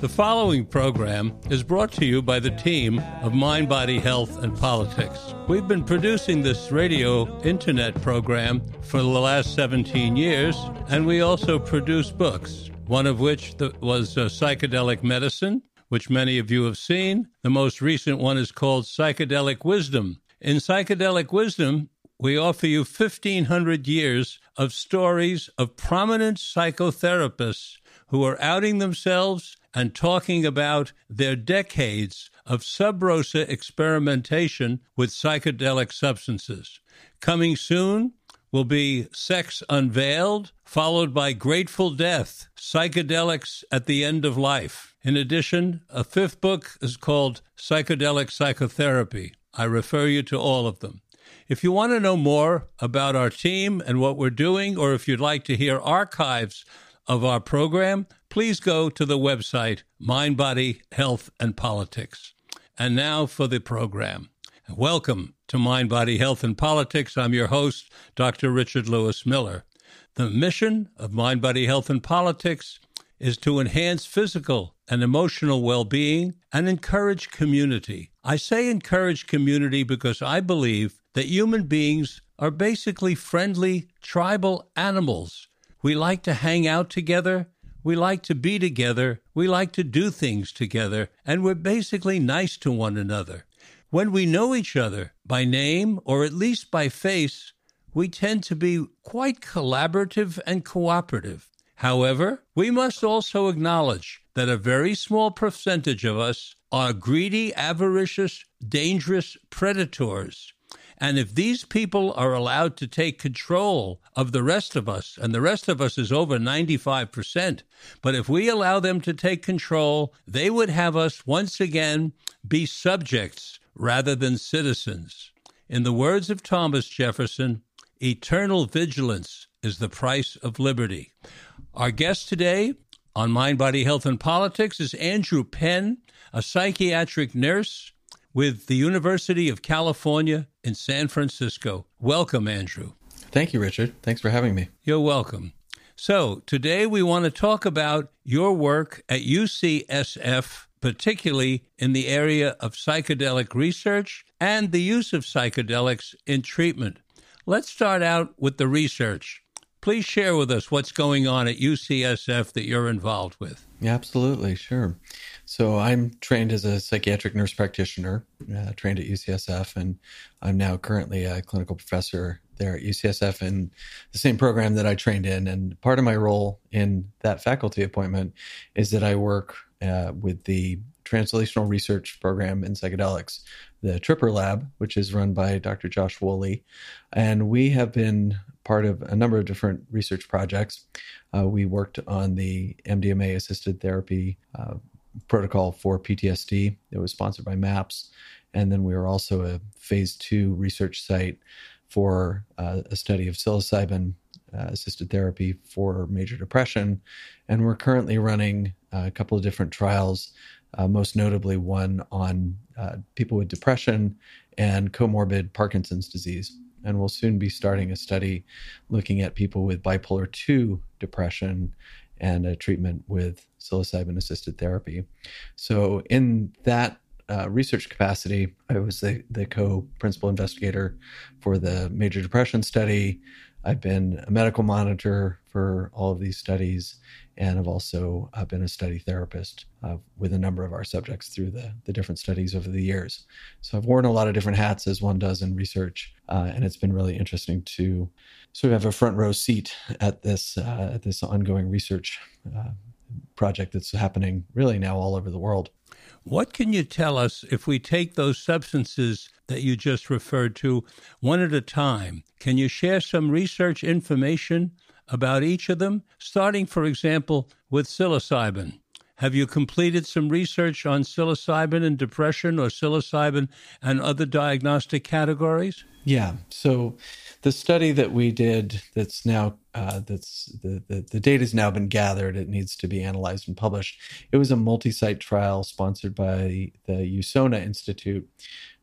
The following program is brought to you by the team of Mind, Body, Health, and Politics. We've been producing this radio internet program for the last 17 years, and we also produce books, one of which was uh, Psychedelic Medicine, which many of you have seen. The most recent one is called Psychedelic Wisdom. In Psychedelic Wisdom, we offer you 1,500 years of stories of prominent psychotherapists who are outing themselves and talking about their decades of sub rosa experimentation with psychedelic substances. Coming soon will be Sex Unveiled, followed by Grateful Death, Psychedelics at the End of Life. In addition, a fifth book is called Psychedelic Psychotherapy. I refer you to all of them. If you want to know more about our team and what we're doing, or if you'd like to hear archives of our program, please go to the website Mind, Body, Health, and Politics. And now for the program. Welcome to Mind, Body, Health, and Politics. I'm your host, Dr. Richard Lewis Miller. The mission of Mind, Body, Health, and Politics is to enhance physical and emotional well being and encourage community. I say encourage community because I believe that human beings are basically friendly tribal animals we like to hang out together. We like to be together. We like to do things together. And we're basically nice to one another. When we know each other by name or at least by face, we tend to be quite collaborative and cooperative. However, we must also acknowledge that a very small percentage of us are greedy, avaricious, dangerous predators and if these people are allowed to take control of the rest of us, and the rest of us is over 95%, but if we allow them to take control, they would have us once again be subjects rather than citizens. In the words of Thomas Jefferson, eternal vigilance is the price of liberty. Our guest today on Mind, Body, Health, and Politics is Andrew Penn, a psychiatric nurse with the University of California in San Francisco. Welcome, Andrew. Thank you, Richard. Thanks for having me. You're welcome. So, today we want to talk about your work at UCSF, particularly in the area of psychedelic research and the use of psychedelics in treatment. Let's start out with the research. Please share with us what's going on at UCSF that you're involved with. Yeah, absolutely, sure. So I'm trained as a psychiatric nurse practitioner, uh, trained at UCSF, and I'm now currently a clinical professor there at UCSF in the same program that I trained in. And part of my role in that faculty appointment is that I work uh, with the Translational Research Program in Psychedelics, the Tripper Lab, which is run by Dr. Josh Woolley. And we have been part of a number of different research projects. Uh, we worked on the MDMA assisted therapy uh, protocol for PTSD. It was sponsored by MAPS. And then we were also a phase two research site for uh, a study of psilocybin uh, assisted therapy for major depression. And we're currently running a couple of different trials, uh, most notably one on uh, people with depression and comorbid Parkinson's disease. And we'll soon be starting a study looking at people with bipolar 2 depression and a treatment with psilocybin assisted therapy. So, in that uh, research capacity, I was the, the co principal investigator for the major depression study. I've been a medical monitor for all of these studies, and I've also uh, been a study therapist uh, with a number of our subjects through the, the different studies over the years. So I've worn a lot of different hats as one does in research, uh, and it's been really interesting to sort of have a front row seat at this uh, at this ongoing research uh, project that's happening really now all over the world. What can you tell us if we take those substances that you just referred to one at a time? Can you share some research information about each of them, starting, for example, with psilocybin? Have you completed some research on psilocybin and depression or psilocybin and other diagnostic categories? Yeah. So the study that we did that's now uh, that's the, the the data has now been gathered. It needs to be analyzed and published. It was a multi-site trial sponsored by the USONA Institute,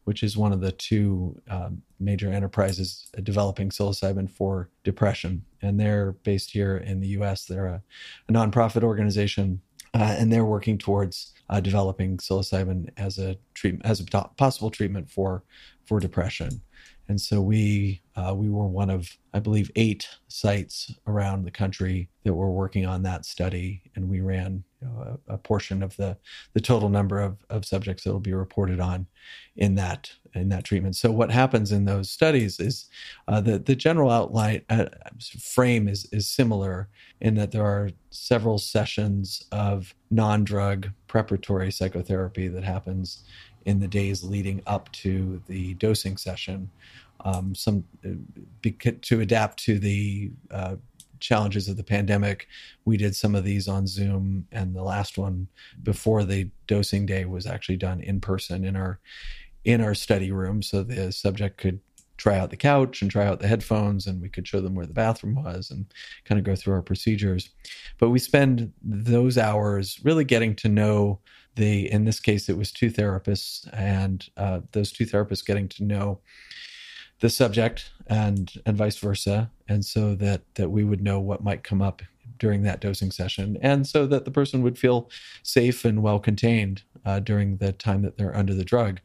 which is one of the two um, major enterprises developing psilocybin for depression. And they're based here in the U.S. They're a, a nonprofit organization, uh, and they're working towards uh, developing psilocybin as a treatment, as a possible treatment for for depression. And so we uh, we were one of I believe eight sites around the country that were working on that study, and we ran you know, a, a, portion of the the total number of, of subjects that will be reported on in that in that treatment. So what happens in those studies is uh, the the general outline uh, frame is is similar in that there are several sessions of non drug preparatory psychotherapy that happens in the days leading up to the dosing session. Um, some to adapt to the uh, challenges of the pandemic. We did some of these on Zoom, and the last one before the dosing day was actually done in person in our in our study room, so the subject could try out the couch and try out the headphones, and we could show them where the bathroom was and kind of go through our procedures. But we spend those hours really getting to know in this case it was two therapists and uh, those two therapists getting to know the subject and and vice versa and so that that we would know what might come up during that dosing session and so that the person would feel safe and well contained uh, during the time that they're under the drug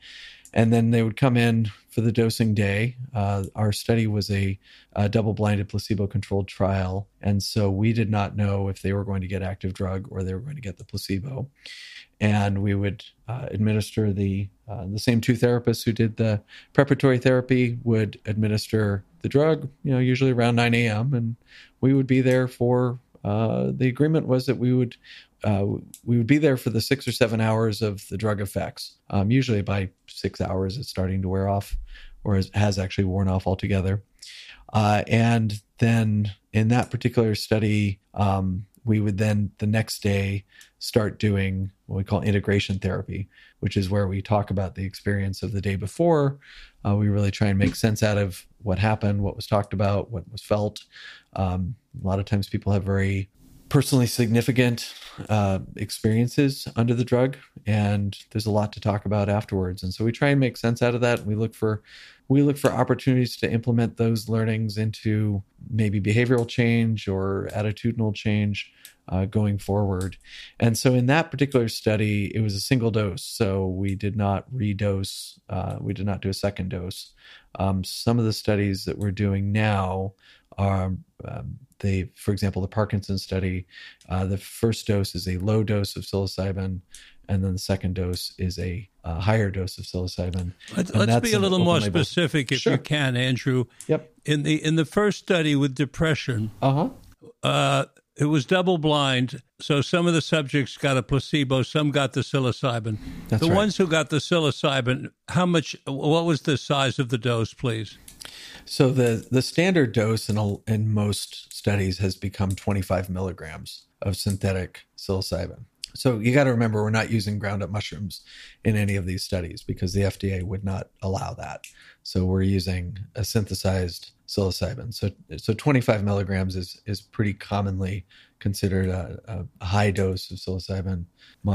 and then they would come in for the dosing day. Uh, our study was a, a double blinded placebo controlled trial. And so we did not know if they were going to get active drug or they were going to get the placebo. And we would uh, administer the, uh, the same two therapists who did the preparatory therapy would administer the drug, you know, usually around 9 a.m. And we would be there for uh, the agreement was that we would uh, we would be there for the six or seven hours of the drug effects. Um, usually by six hours, it's starting to wear off, or has actually worn off altogether. Uh, and then in that particular study, um, we would then the next day start doing what we call integration therapy, which is where we talk about the experience of the day before. Uh, we really try and make sense out of what happened, what was talked about, what was felt. Um, a lot of times people have very personally significant uh, experiences under the drug, and there's a lot to talk about afterwards. And so we try and make sense out of that. We look for we look for opportunities to implement those learnings into maybe behavioral change or attitudinal change uh, going forward. And so in that particular study, it was a single dose. So we did not redose, uh, we did not do a second dose. Um, some of the studies that we're doing now are um, they, for example, the Parkinson study, uh, the first dose is a low dose of psilocybin, and then the second dose is a, a higher dose of psilocybin. Let's, let's be a little more label. specific, if sure. you can, Andrew. Yep. In the in the first study with depression, uh-huh. uh, it was double blind, so some of the subjects got a placebo, some got the psilocybin. That's the right. ones who got the psilocybin, how much? What was the size of the dose, please? So the the standard dose in a, in most studies has become 25 milligrams of synthetic psilocybin. So you got to remember we're not using ground up mushrooms in any of these studies because the FDA would not allow that. So we're using a synthesized psilocybin. So so 25 milligrams is is pretty commonly considered a, a high dose of psilocybin.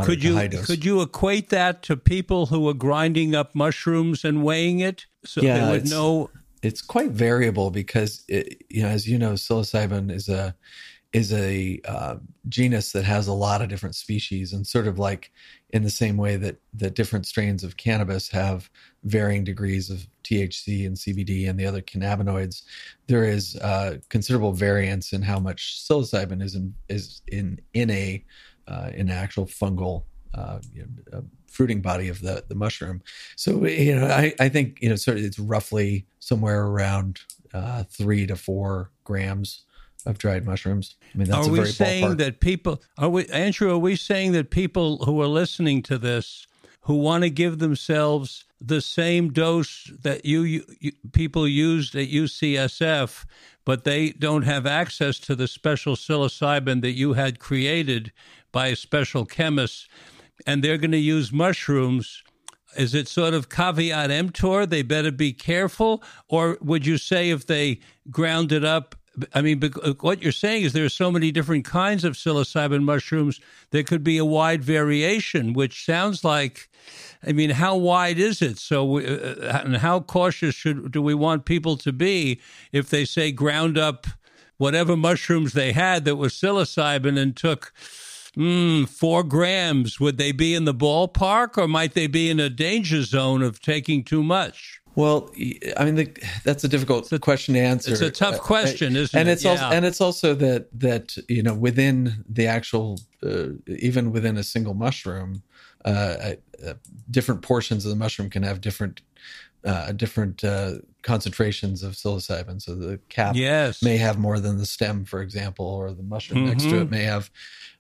Could you could you equate that to people who are grinding up mushrooms and weighing it so yeah, they would know it's quite variable because it, you know as you know psilocybin is a is a uh, genus that has a lot of different species and sort of like in the same way that that different strains of cannabis have varying degrees of THC and CBD and the other cannabinoids there is uh, considerable variance in how much psilocybin is in is in in a uh, in an actual fungal uh, you know, fruiting body of the the mushroom. So you know, I, I think you know, sort of it's roughly somewhere around uh, three to four grams of dried mushrooms. I mean, that's are we saying ballpark. that people are we Andrew? Are we saying that people who are listening to this who want to give themselves the same dose that you, you, people used at UCSF, but they don't have access to the special psilocybin that you had created by a special chemist, and they're going to use mushrooms. Is it sort of caveat emptor? They better be careful, or would you say if they ground it up I mean, what you're saying is there are so many different kinds of psilocybin mushrooms. There could be a wide variation, which sounds like, I mean, how wide is it? So, uh, and how cautious should do we want people to be if they say ground up whatever mushrooms they had that was psilocybin and took mm, four grams? Would they be in the ballpark, or might they be in a danger zone of taking too much? Well, I mean, the, that's a difficult a, question to answer. It's a tough uh, question, isn't and it? It's yeah. also, and it's also that that you know within the actual, uh, even within a single mushroom, uh, uh, different portions of the mushroom can have different uh, different uh, concentrations of psilocybin. So the cap yes. may have more than the stem, for example, or the mushroom mm-hmm. next to it mm-hmm. may have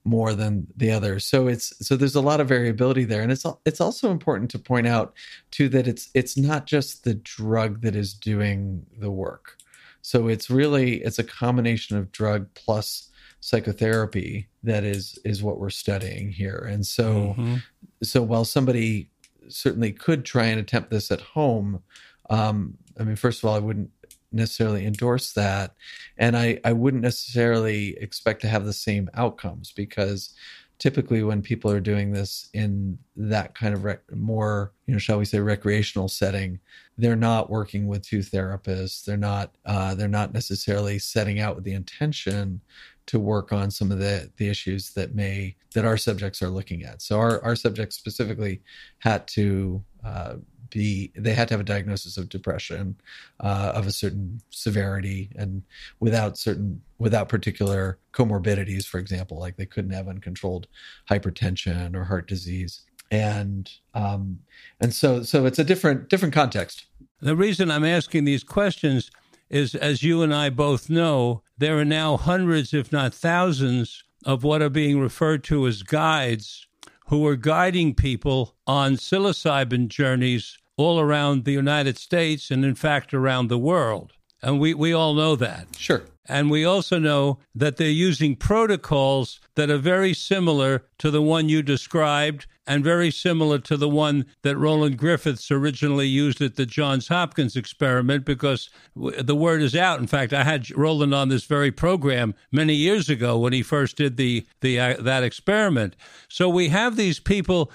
more than the other. So it's so there's a lot of variability there, and it's it's also important to point out too that it's it's not just the drug that is doing the work. So it's really it's a combination of drug plus psychotherapy that is is what we're studying here. And so mm-hmm. so while somebody certainly could try and attempt this at home, um, I mean, first of all, I wouldn't necessarily endorse that. And I, I wouldn't necessarily expect to have the same outcomes because typically when people are doing this in that kind of rec- more, you know, shall we say recreational setting, they're not working with two therapists. They're not, uh, they're not necessarily setting out with the intention to work on some of the the issues that may that our subjects are looking at. So our our subjects specifically had to uh, be they had to have a diagnosis of depression uh, of a certain severity and without certain without particular comorbidities for example like they couldn't have uncontrolled hypertension or heart disease. And um, and so so it's a different different context. The reason i'm asking these questions is as you and i both know there are now hundreds if not thousands of what are being referred to as guides who are guiding people on psilocybin journeys all around the United States and, in fact, around the world. And we, we all know that. Sure. And we also know that they're using protocols that are very similar to the one you described and very similar to the one that Roland Griffiths originally used at the Johns Hopkins experiment because the word is out. In fact, I had Roland on this very program many years ago when he first did the, the uh, that experiment. So we have these people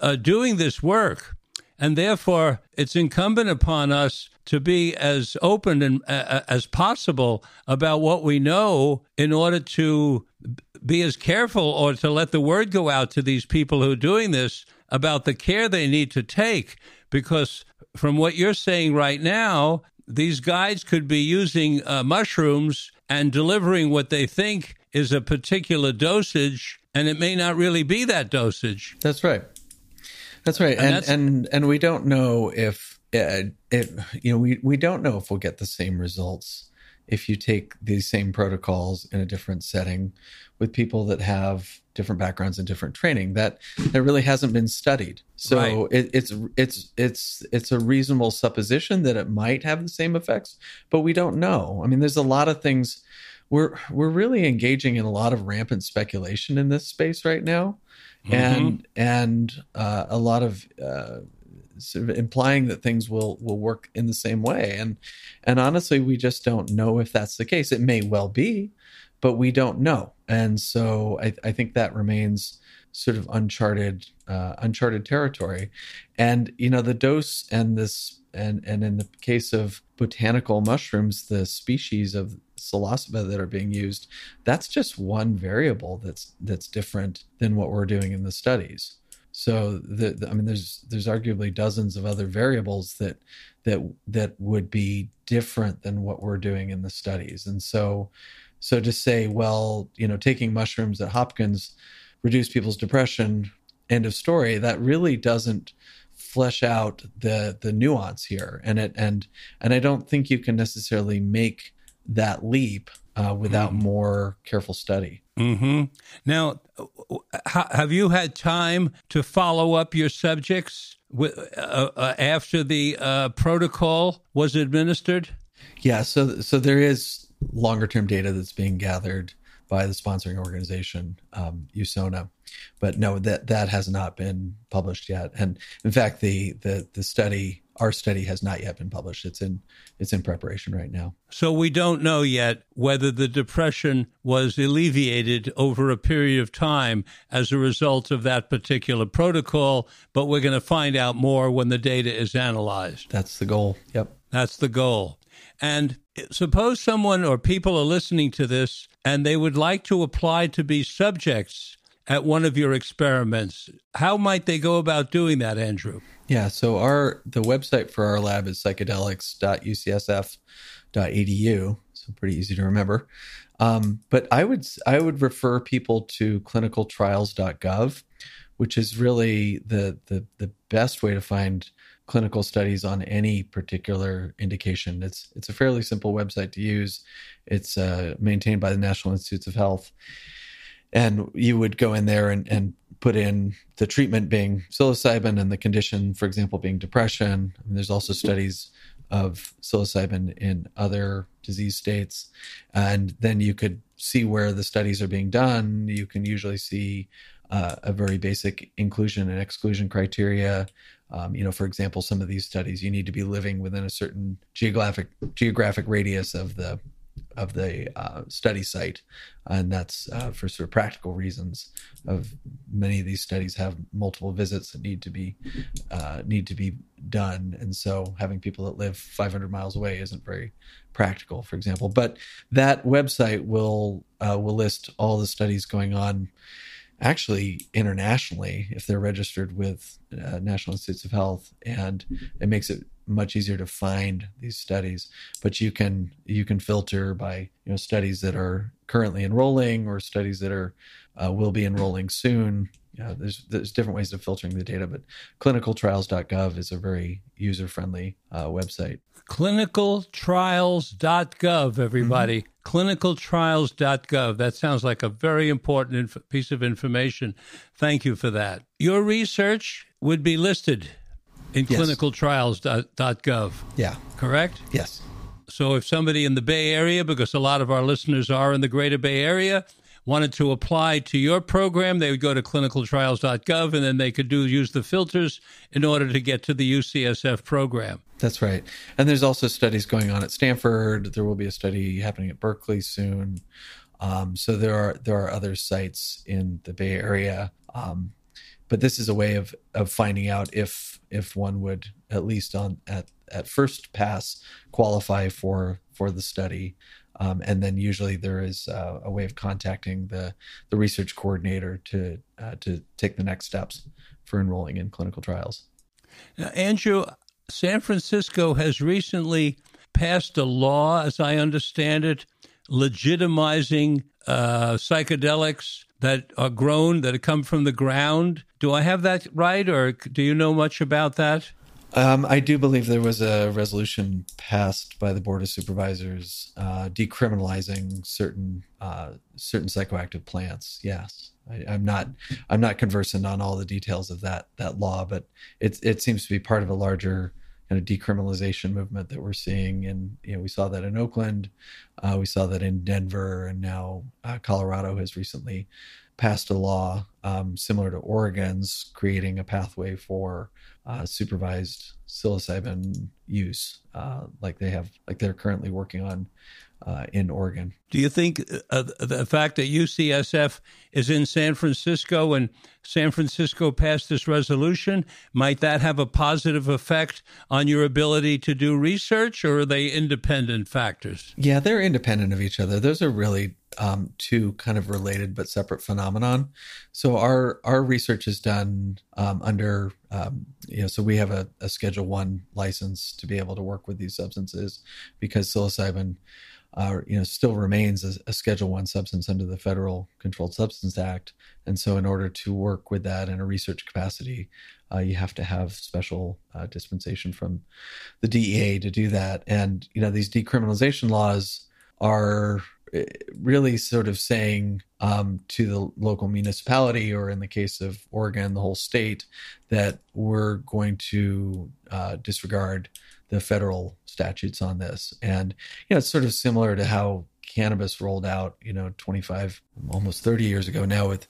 uh, doing this work and therefore, it's incumbent upon us to be as open and, uh, as possible about what we know in order to be as careful or to let the word go out to these people who are doing this about the care they need to take. Because from what you're saying right now, these guides could be using uh, mushrooms and delivering what they think is a particular dosage, and it may not really be that dosage. That's right. That's right, and and that's, and, and, we don't know if uh, it, you know we we don't know if we'll get the same results if you take these same protocols in a different setting with people that have different backgrounds and different training that that really hasn't been studied. So right. it, it's it's it's it's a reasonable supposition that it might have the same effects but we don't know. I mean there's a lot of things. We're we're really engaging in a lot of rampant speculation in this space right now mm-hmm. and and uh, a lot of uh, sort of implying that things will will work in the same way. And and honestly, we just don't know if that's the case. It may well be, but we don't know. And so I, I think that remains sort of uncharted uh, uncharted territory. And you know, the dose and this and and in the case of botanical mushrooms, the species of psilocybe that are being used, that's just one variable that's that's different than what we're doing in the studies. So the, the, I mean, there's there's arguably dozens of other variables that that that would be different than what we're doing in the studies. And so so to say, well, you know, taking mushrooms at Hopkins reduce people's depression, end of story, that really doesn't flesh out the the nuance here. And it and and I don't think you can necessarily make that leap uh, without mm. more careful study. Mm-hmm. Now, have you had time to follow up your subjects with, uh, uh, after the uh, protocol was administered? Yeah, so so there is longer term data that's being gathered by the sponsoring organization, um, USONA. But no, that that has not been published yet. And in fact, the the the study, our study, has not yet been published. It's in it's in preparation right now. So we don't know yet whether the depression was alleviated over a period of time as a result of that particular protocol. But we're going to find out more when the data is analyzed. That's the goal. Yep. That's the goal. And suppose someone or people are listening to this and they would like to apply to be subjects at one of your experiments. How might they go about doing that, Andrew? Yeah, so our the website for our lab is psychedelics.ucsf.edu. So pretty easy to remember. Um, but I would I would refer people to clinicaltrials.gov, which is really the the the best way to find clinical studies on any particular indication. It's it's a fairly simple website to use. It's uh, maintained by the National Institutes of Health, and you would go in there and, and put in the treatment being psilocybin and the condition, for example, being depression. There's also studies of psilocybin in other disease states, and then you could see where the studies are being done. You can usually see uh, a very basic inclusion and exclusion criteria. Um, you know, for example, some of these studies you need to be living within a certain geographic geographic radius of the of the uh, study site, and that's uh, for sort of practical reasons. Of many of these studies have multiple visits that need to be uh, need to be done, and so having people that live 500 miles away isn't very practical, for example. But that website will uh, will list all the studies going on actually internationally if they're registered with uh, National Institutes of Health, and it makes it much easier to find these studies. But you can you can filter by you know studies that are currently enrolling or studies that are uh, will be enrolling soon. Yeah, there's there's different ways of filtering the data, but clinicaltrials.gov is a very user friendly uh, website. Clinicaltrials.gov, everybody. Mm-hmm. Clinicaltrials.gov. That sounds like a very important inf- piece of information. Thank you for that. Your research would be listed in yes. clinicaltrials.gov. Yeah. Correct? Yes. So if somebody in the Bay Area, because a lot of our listeners are in the greater Bay Area, wanted to apply to your program, they would go to clinicaltrials.gov and then they could do use the filters in order to get to the UCSF program. That's right. And there's also studies going on at Stanford. There will be a study happening at Berkeley soon. Um, so there are there are other sites in the Bay Area. Um, but this is a way of of finding out if if one would at least on at at first pass qualify for for the study um, and then usually there is uh, a way of contacting the the research coordinator to uh, to take the next steps for enrolling in clinical trials. Now, Andrew, San Francisco has recently passed a law, as I understand it, legitimizing uh, psychedelics that are grown that come from the ground. Do I have that right, or do you know much about that? Um, I do believe there was a resolution passed by the Board of Supervisors uh, decriminalizing certain uh, certain psychoactive plants. Yes, I, am not I'm not conversant on all the details of that that law, but it it seems to be part of a larger kind of decriminalization movement that we're seeing. And you know, we saw that in Oakland, uh, we saw that in Denver, and now uh, Colorado has recently passed a law um, similar to Oregon's, creating a pathway for uh, supervised psilocybin use, uh, like they have, like they're currently working on uh, in Oregon. Do you think uh, the fact that UCSF is in San Francisco and San Francisco passed this resolution might that have a positive effect on your ability to do research, or are they independent factors? Yeah, they're independent of each other. Those are really um, two kind of related but separate phenomenon. So our our research is done um, under um, you know so we have a, a, Schedule One license to be able to work with these substances because psilocybin. Uh, you know, still remains a, a Schedule One substance under the Federal Controlled Substance Act, and so in order to work with that in a research capacity, uh, you have to have special uh, dispensation from the DEA to do that. And you know, these decriminalization laws are really sort of saying um, to the local municipality, or in the case of Oregon, the whole state, that we're going to uh, disregard the federal statutes on this. And you know, it's sort of similar to how cannabis rolled out, you know, 25, almost 30 years ago now with,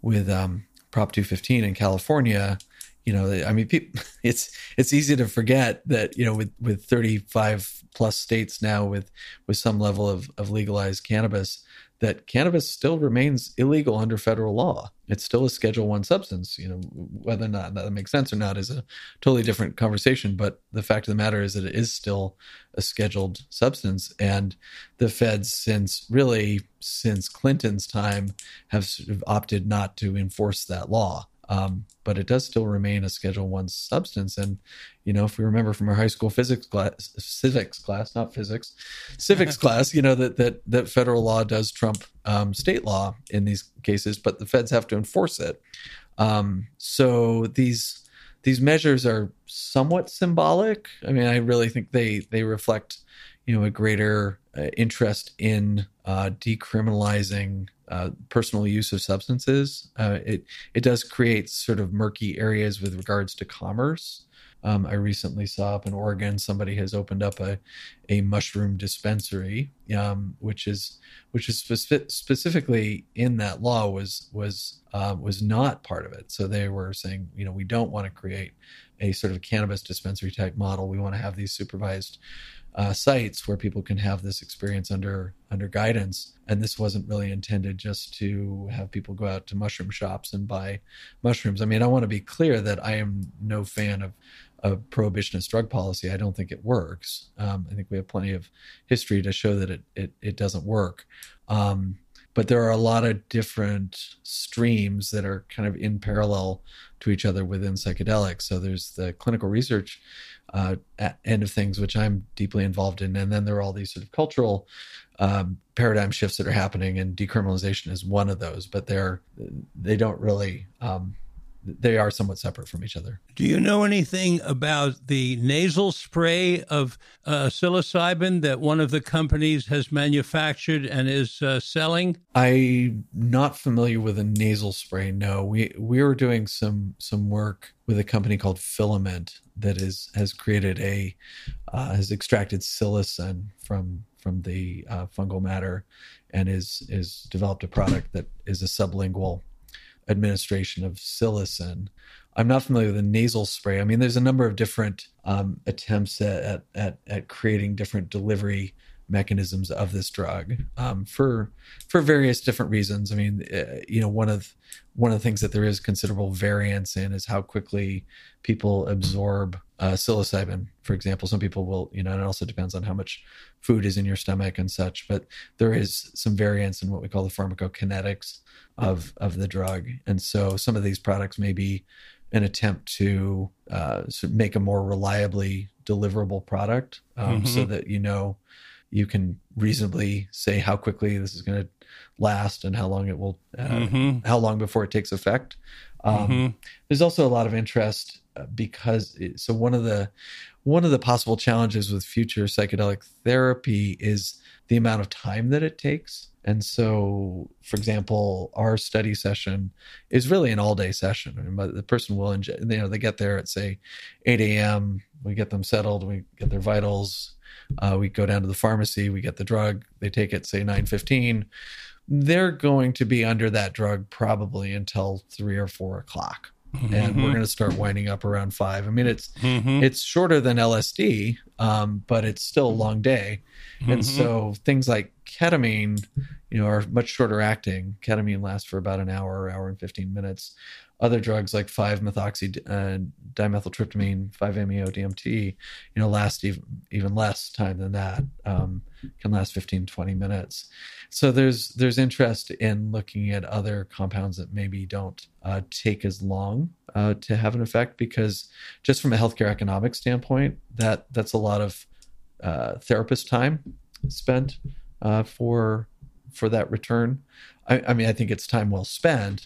with um, Prop 215 in California, you know, I mean, it's it's easy to forget that you know, with with 35 plus states now with with some level of of legalized cannabis, that cannabis still remains illegal under federal law. It's still a Schedule One substance. You know, whether or not that makes sense or not is a totally different conversation. But the fact of the matter is that it is still a scheduled substance, and the feds, since really since Clinton's time, have sort of opted not to enforce that law. Um, but it does still remain a Schedule One substance. And you know, if we remember from our high school physics class, civics class, not physics, civics class, you know that that that federal law does trump um, state law in these cases, but the feds have to enforce it. Um, so these these measures are somewhat symbolic. I mean, I really think they they reflect you know a greater uh, interest in uh, decriminalizing uh, personal use of substances. Uh, it it does create sort of murky areas with regards to commerce. Um, I recently saw up in Oregon somebody has opened up a a mushroom dispensary, um, which is which is spe- specifically in that law was was uh, was not part of it. So they were saying, you know, we don't want to create a sort of cannabis dispensary type model. We want to have these supervised uh, sites where people can have this experience under under guidance. And this wasn't really intended just to have people go out to mushroom shops and buy mushrooms. I mean, I want to be clear that I am no fan of a prohibitionist drug policy. I don't think it works. Um, I think we have plenty of history to show that it it, it doesn't work. Um, but there are a lot of different streams that are kind of in parallel to each other within psychedelics. So there's the clinical research uh, end of things, which I'm deeply involved in, and then there are all these sort of cultural um, paradigm shifts that are happening, and decriminalization is one of those. But they're they don't really um, they are somewhat separate from each other. Do you know anything about the nasal spray of uh, psilocybin that one of the companies has manufactured and is uh, selling? I'm not familiar with a nasal spray. No, we we were doing some some work with a company called Filament that is has created a uh, has extracted psilocin from from the uh, fungal matter and is is developed a product that is a sublingual administration of psilocin. I'm not familiar with the nasal spray. I mean, there's a number of different um, attempts at, at at creating different delivery mechanisms of this drug um, for for various different reasons. I mean, uh, you know, one of one of the things that there is considerable variance in is how quickly people absorb uh, psilocybin. For example, some people will, you know, and it also depends on how much food is in your stomach and such. But there is some variance in what we call the pharmacokinetics of of the drug, and so some of these products may be an attempt to uh, make a more reliably deliverable product, um, mm-hmm. so that you know you can reasonably say how quickly this is going to last and how long it will, uh, mm-hmm. how long before it takes effect. Um, mm-hmm. There's also a lot of interest uh, because it, so one of the one of the possible challenges with future psychedelic therapy is the amount of time that it takes. And so, for example, our study session is really an all day session. I mean, the person will, you know, they get there at say 8 a.m. We get them settled. We get their vitals. Uh, we go down to the pharmacy. We get the drug. They take it say 9:15. They're going to be under that drug probably until three or four o'clock. Mm-hmm. and we're going to start winding up around five. I mean, it's mm-hmm. it's shorter than LSD, um, but it's still a long day, mm-hmm. and so things like ketamine, you know, are much shorter acting. Ketamine lasts for about an hour, hour and fifteen minutes. Other drugs like 5-methoxy uh, dimethyltryptamine, 5-MeO DMT, you know, last even even less time than that. Um, can last 15, 20 minutes. So there's there's interest in looking at other compounds that maybe don't uh, take as long uh, to have an effect because just from a healthcare economic standpoint, that that's a lot of uh, therapist time spent uh, for for that return. I, I, mean, I think it's time well spent,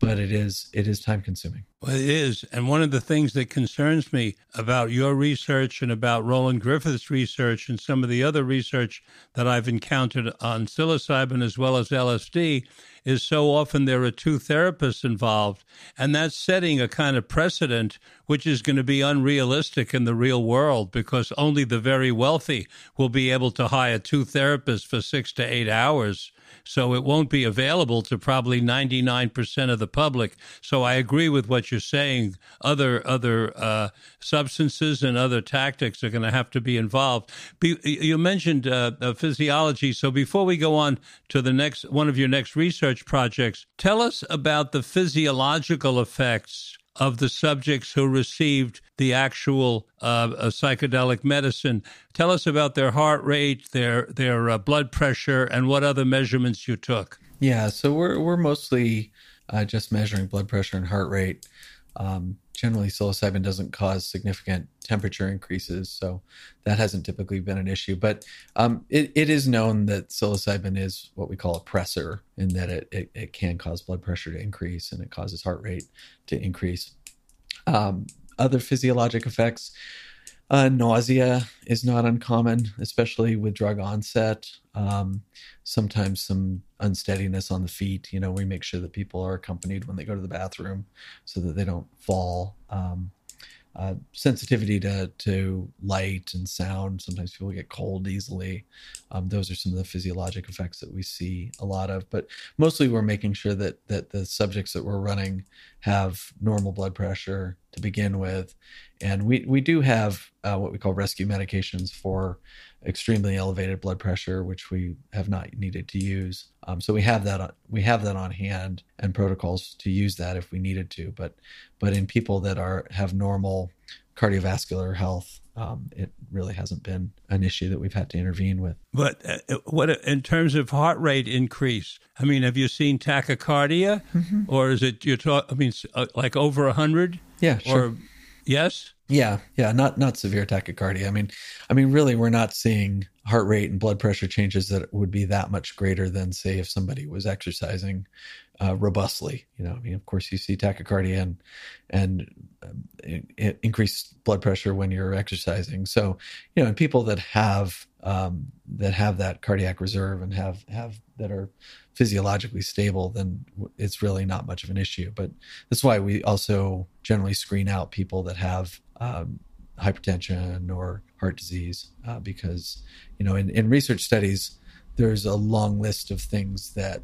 but it is it is time consuming. Well, it is. And one of the things that concerns me about your research and about Roland Griffiths' research and some of the other research that I've encountered on psilocybin as well as LSD is so often there are two therapists involved. And that's setting a kind of precedent which is going to be unrealistic in the real world because only the very wealthy will be able to hire two therapists for six to eight hours so it won't be available to probably 99% of the public. So I agree with what you're saying. Other other uh, substances and other tactics are going to have to be involved. Be, you mentioned uh, uh, physiology. So before we go on to the next one of your next research projects, tell us about the physiological effects of the subjects who received the actual uh, psychedelic medicine. Tell us about their heart rate, their their uh, blood pressure, and what other measurements you took. Yeah, so we're we're mostly uh, just measuring blood pressure and heart rate. Um, generally, psilocybin doesn't cause significant temperature increases, so that hasn't typically been an issue. But um, it, it is known that psilocybin is what we call a pressor, in that it, it, it can cause blood pressure to increase and it causes heart rate to increase. Um, other physiologic effects, uh, nausea is not uncommon, especially with drug onset. Um, sometimes some unsteadiness on the feet. You know, we make sure that people are accompanied when they go to the bathroom so that they don't fall. Um, uh, sensitivity to, to light and sound. Sometimes people get cold easily. Um, those are some of the physiologic effects that we see a lot of. But mostly, we're making sure that that the subjects that we're running have normal blood pressure to begin with, and we we do have uh, what we call rescue medications for extremely elevated blood pressure, which we have not needed to use. Um, so we have that on, we have that on hand and protocols to use that if we needed to. But but in people that are have normal cardiovascular health, um, it really hasn't been an issue that we've had to intervene with. But uh, what in terms of heart rate increase? I mean, have you seen tachycardia, mm-hmm. or is it you're talking? I mean, uh, like over a hundred? Yeah, sure. Or yes. Yeah, yeah, not not severe tachycardia. I mean, I mean, really, we're not seeing heart rate and blood pressure changes that would be that much greater than, say, if somebody was exercising uh, robustly. You know, I mean, of course, you see tachycardia and and um, increased blood pressure when you're exercising. So, you know, in people that have um, that have that cardiac reserve and have have that are physiologically stable, then it's really not much of an issue. But that's why we also generally screen out people that have um, hypertension or heart disease uh, because you know in, in research studies there's a long list of things that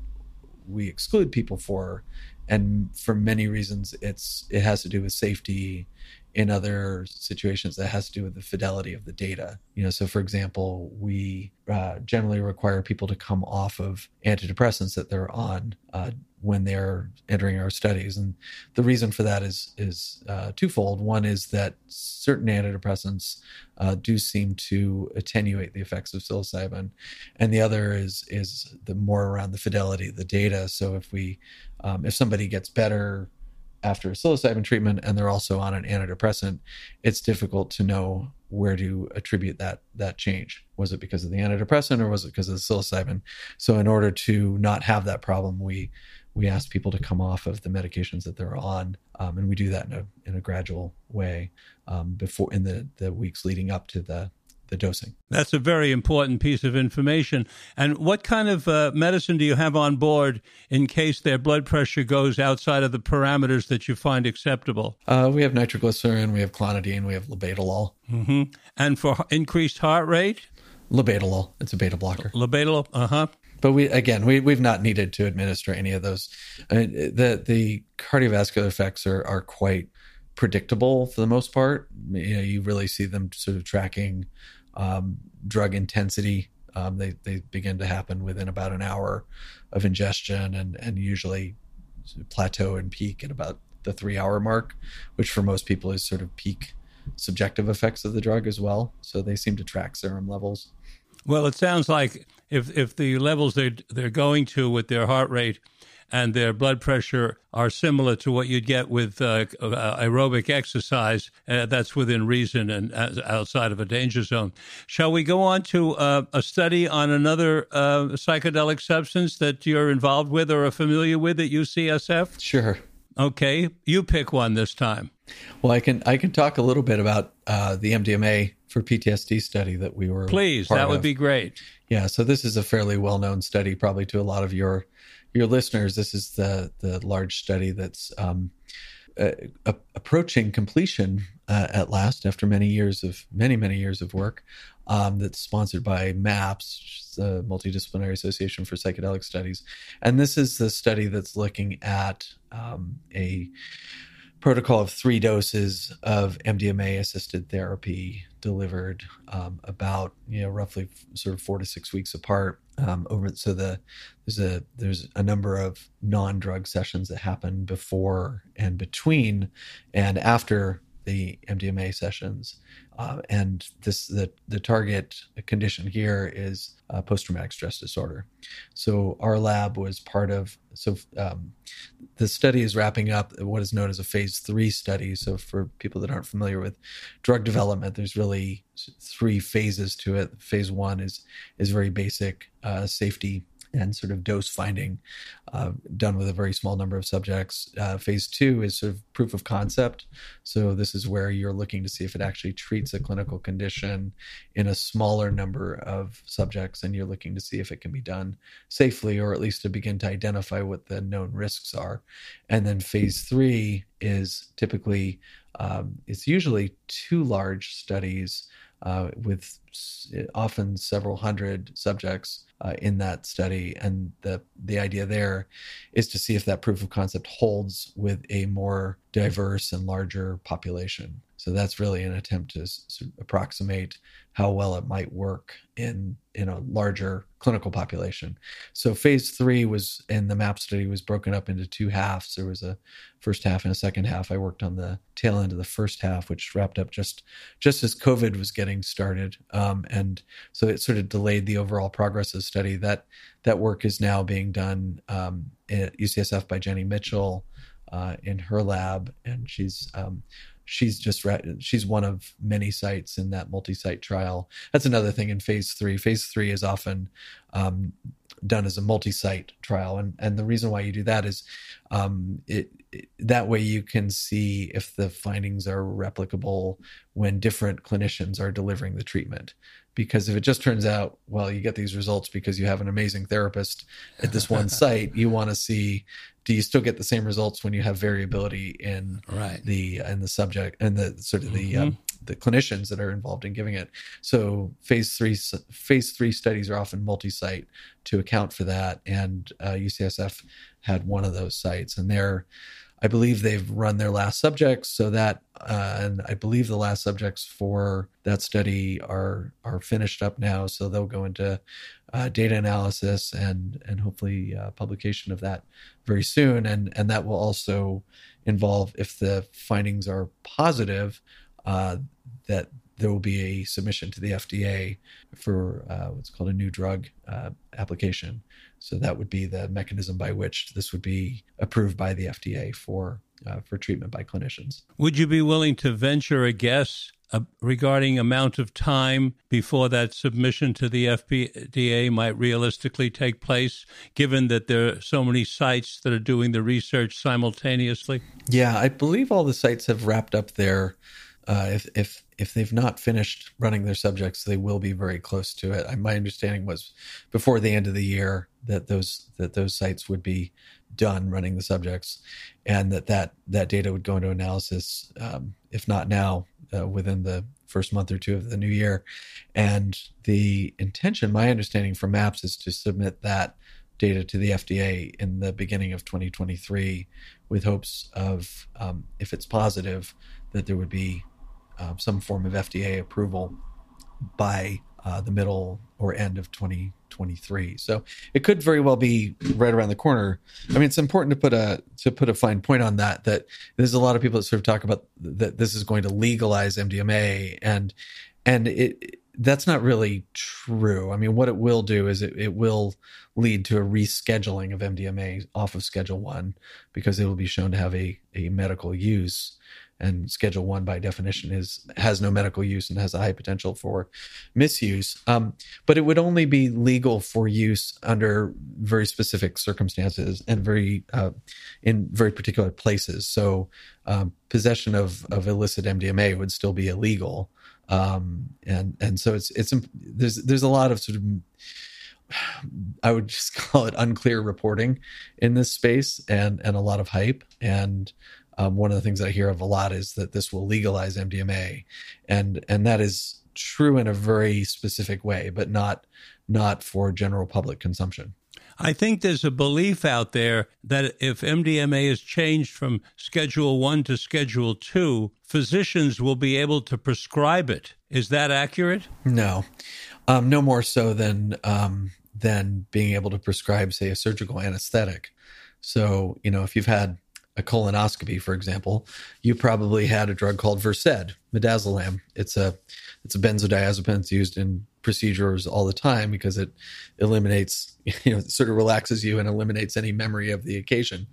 we exclude people for and for many reasons it's it has to do with safety in other situations that has to do with the fidelity of the data. You know so for example we uh, generally require people to come off of antidepressants that they're on. Uh, when they're entering our studies. And the reason for that is is uh, twofold. One is that certain antidepressants uh, do seem to attenuate the effects of psilocybin, and the other is is the more around the fidelity of the data. So if we um, if somebody gets better after a psilocybin treatment and they're also on an antidepressant, it's difficult to know where to attribute that that change. Was it because of the antidepressant or was it because of the psilocybin? So in order to not have that problem, we we ask people to come off of the medications that they're on, um, and we do that in a in a gradual way um, before in the the weeks leading up to the the dosing. That's a very important piece of information. And what kind of uh, medicine do you have on board in case their blood pressure goes outside of the parameters that you find acceptable? Uh, we have nitroglycerin, we have clonidine, we have labetalol. Mm-hmm. And for increased heart rate? Labetalol. It's a beta blocker. Labetalol. Uh huh but we again we we've not needed to administer any of those. I mean, the the cardiovascular effects are are quite predictable for the most part. You know, you really see them sort of tracking um, drug intensity. Um, they they begin to happen within about an hour of ingestion, and and usually plateau and peak at about the three hour mark, which for most people is sort of peak subjective effects of the drug as well. So they seem to track serum levels. Well, it sounds like if if the levels they they're going to with their heart rate and their blood pressure are similar to what you'd get with uh, uh aerobic exercise. Uh, that's within reason and uh, outside of a danger zone. Shall we go on to uh, a study on another uh, psychedelic substance that you're involved with or are familiar with at UCSF? Sure. Okay, you pick one this time. Well, I can I can talk a little bit about uh, the MDMA for PTSD study that we were. Please, that would of. be great. Yeah, so this is a fairly well known study, probably to a lot of your your listeners. This is the the large study that's um, uh, approaching completion uh, at last after many years of many many years of work. Um, that's sponsored by MAPS, the Multidisciplinary Association for Psychedelic Studies, and this is the study that's looking at um, a protocol of three doses of MDMA assisted therapy delivered um, about you know roughly sort of four to six weeks apart um, over so the there's a there's a number of non-drug sessions that happen before and between and after the MDMA sessions uh, and this the the target condition here is uh, post traumatic stress disorder. So our lab was part of. So um, the study is wrapping up what is known as a phase three study. So for people that aren't familiar with drug development, there's really three phases to it. Phase one is is very basic uh, safety and sort of dose finding uh, done with a very small number of subjects. Uh, phase two is sort of proof of concept. So, this is where you're looking to see if it actually treats a clinical condition in a smaller number of subjects, and you're looking to see if it can be done safely or at least to begin to identify what the known risks are. And then phase three is typically, um, it's usually two large studies uh, with often several hundred subjects uh, in that study. And the, the idea there is to see if that proof of concept holds with a more diverse and larger population. So that's really an attempt to approximate how well it might work in in a larger clinical population. So phase three was in the MAP study was broken up into two halves. There was a first half and a second half. I worked on the tail end of the first half, which wrapped up just just as COVID was getting started, um, and so it sort of delayed the overall progress of the study. That that work is now being done um, at UCSF by Jenny Mitchell uh, in her lab, and she's um, she's just she's one of many sites in that multi-site trial. That's another thing in phase three. Phase three is often um, done as a multi-site trial, and and the reason why you do that is um, it, it, that way you can see if the findings are replicable when different clinicians are delivering the treatment because if it just turns out well you get these results because you have an amazing therapist at this one site you want to see do you still get the same results when you have variability in right. the in the subject and the sort of the mm-hmm. um, the clinicians that are involved in giving it so phase three phase three studies are often multi-site to account for that and uh, ucsf had one of those sites and they're I believe they've run their last subjects, so that uh, and I believe the last subjects for that study are are finished up now. So they'll go into uh, data analysis and and hopefully uh, publication of that very soon. And and that will also involve if the findings are positive, uh, that there will be a submission to the FDA for uh, what's called a new drug uh, application. So that would be the mechanism by which this would be approved by the FDA for uh, for treatment by clinicians. Would you be willing to venture a guess uh, regarding amount of time before that submission to the FDA might realistically take place, given that there are so many sites that are doing the research simultaneously? Yeah, I believe all the sites have wrapped up their uh, if if if they've not finished running their subjects, they will be very close to it. My understanding was before the end of the year that those that those sites would be done running the subjects, and that that that data would go into analysis, um, if not now, uh, within the first month or two of the new year. And the intention, my understanding from MAPS, is to submit that data to the FDA in the beginning of 2023, with hopes of, um, if it's positive, that there would be uh, some form of FDA approval by uh, the middle or end of 2023. So it could very well be right around the corner. I mean, it's important to put a to put a fine point on that. That there's a lot of people that sort of talk about that this is going to legalize MDMA, and and it that's not really true. I mean, what it will do is it, it will lead to a rescheduling of MDMA off of Schedule One because it will be shown to have a, a medical use. And Schedule One, by definition, is has no medical use and has a high potential for misuse. Um, but it would only be legal for use under very specific circumstances and very uh, in very particular places. So, um, possession of of illicit MDMA would still be illegal um, and and so it's it's there's there's a lot of sort of I would just call it unclear reporting in this space and and a lot of hype and um, one of the things I hear of a lot is that this will legalize MDMA and and that is true in a very specific way but not not for general public consumption. I think there's a belief out there that if MDMA is changed from Schedule 1 to Schedule 2, physicians will be able to prescribe it. Is that accurate? No. Um, no more so than um, than being able to prescribe, say, a surgical anesthetic. So, you know, if you've had a colonoscopy, for example, you probably had a drug called Versed, midazolam. It's a it's a benzodiazepine. It's used in procedures all the time because it eliminates, you know, sort of relaxes you and eliminates any memory of the occasion.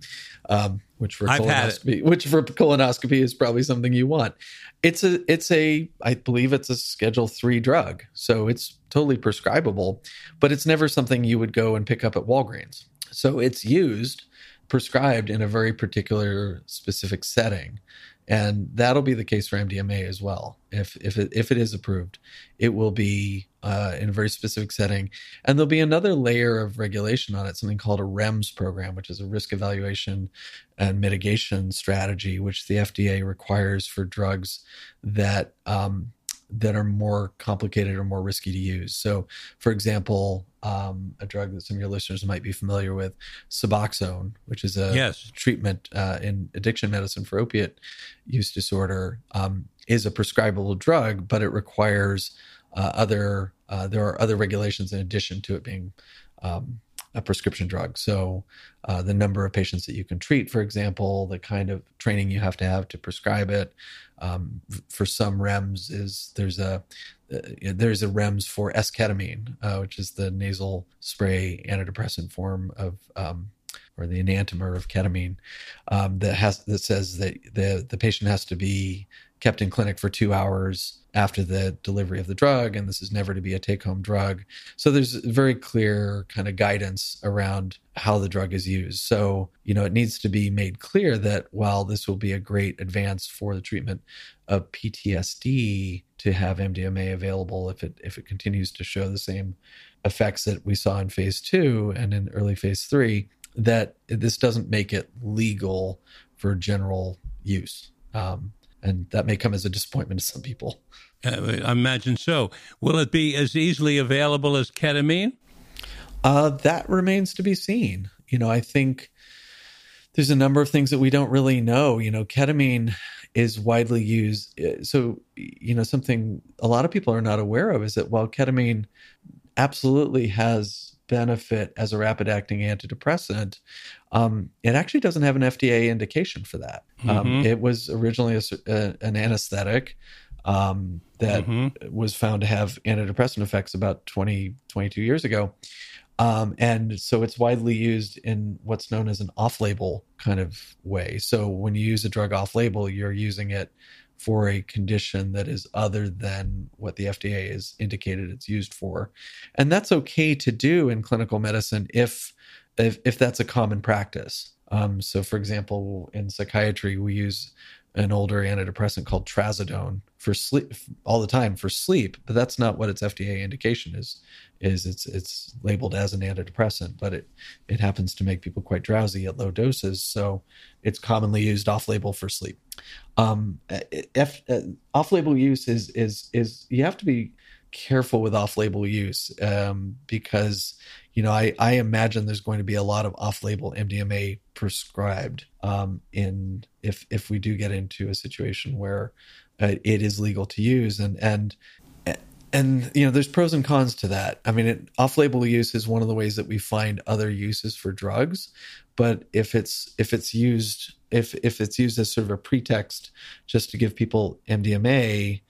Um, which for I've colonoscopy, which for colonoscopy is probably something you want. It's a it's a I believe it's a Schedule Three drug, so it's totally prescribable, but it's never something you would go and pick up at Walgreens. So it's used prescribed in a very particular specific setting and that'll be the case for MDMA as well. If if it, if it is approved, it will be uh, in a very specific setting, and there'll be another layer of regulation on it, something called a REMS program, which is a risk evaluation and mitigation strategy, which the FDA requires for drugs that um, that are more complicated or more risky to use. So, for example, um, a drug that some of your listeners might be familiar with, Suboxone, which is a yes. treatment uh, in addiction medicine for opiate use disorder, um, is a prescribable drug, but it requires uh, other. Uh, there are other regulations in addition to it being um, a prescription drug. So, uh, the number of patients that you can treat, for example, the kind of training you have to have to prescribe it. Um, for some REMS, is there's a uh, there's a REMS for esketamine, uh, which is the nasal spray antidepressant form of um, or the enantiomer of ketamine um, that has that says that the the patient has to be kept in clinic for two hours after the delivery of the drug, and this is never to be a take home drug. So there's very clear kind of guidance around how the drug is used. So, you know, it needs to be made clear that while this will be a great advance for the treatment of PTSD to have MDMA available if it if it continues to show the same effects that we saw in phase two and in early phase three, that this doesn't make it legal for general use. Um, and that may come as a disappointment to some people. Uh, I imagine so. Will it be as easily available as ketamine? Uh, that remains to be seen. You know, I think there's a number of things that we don't really know. You know, ketamine is widely used. Uh, so, you know, something a lot of people are not aware of is that while ketamine absolutely has benefit as a rapid acting antidepressant, um, it actually doesn't have an FDA indication for that. Um, mm-hmm. Um, it was originally a, a, an anesthetic um, that mm-hmm. was found to have antidepressant effects about 20, 22 years ago. Um, and so it's widely used in what's known as an off label kind of way. So when you use a drug off label, you're using it for a condition that is other than what the FDA has indicated it's used for. And that's okay to do in clinical medicine if if, if that's a common practice. Um, so, for example, in psychiatry, we use an older antidepressant called trazodone for sleep all the time for sleep, but that's not what its FDA indication is. Is it's it's labeled as an antidepressant, but it it happens to make people quite drowsy at low doses, so it's commonly used off-label for sleep. Um, if, uh, off-label use is is is you have to be careful with off-label use um, because you know I, I imagine there's going to be a lot of off-label MDMA prescribed um, in if if we do get into a situation where uh, it is legal to use and and and you know there's pros and cons to that. I mean it, off-label use is one of the ways that we find other uses for drugs but if it's if it's used if if it's used as sort of a pretext just to give people mdma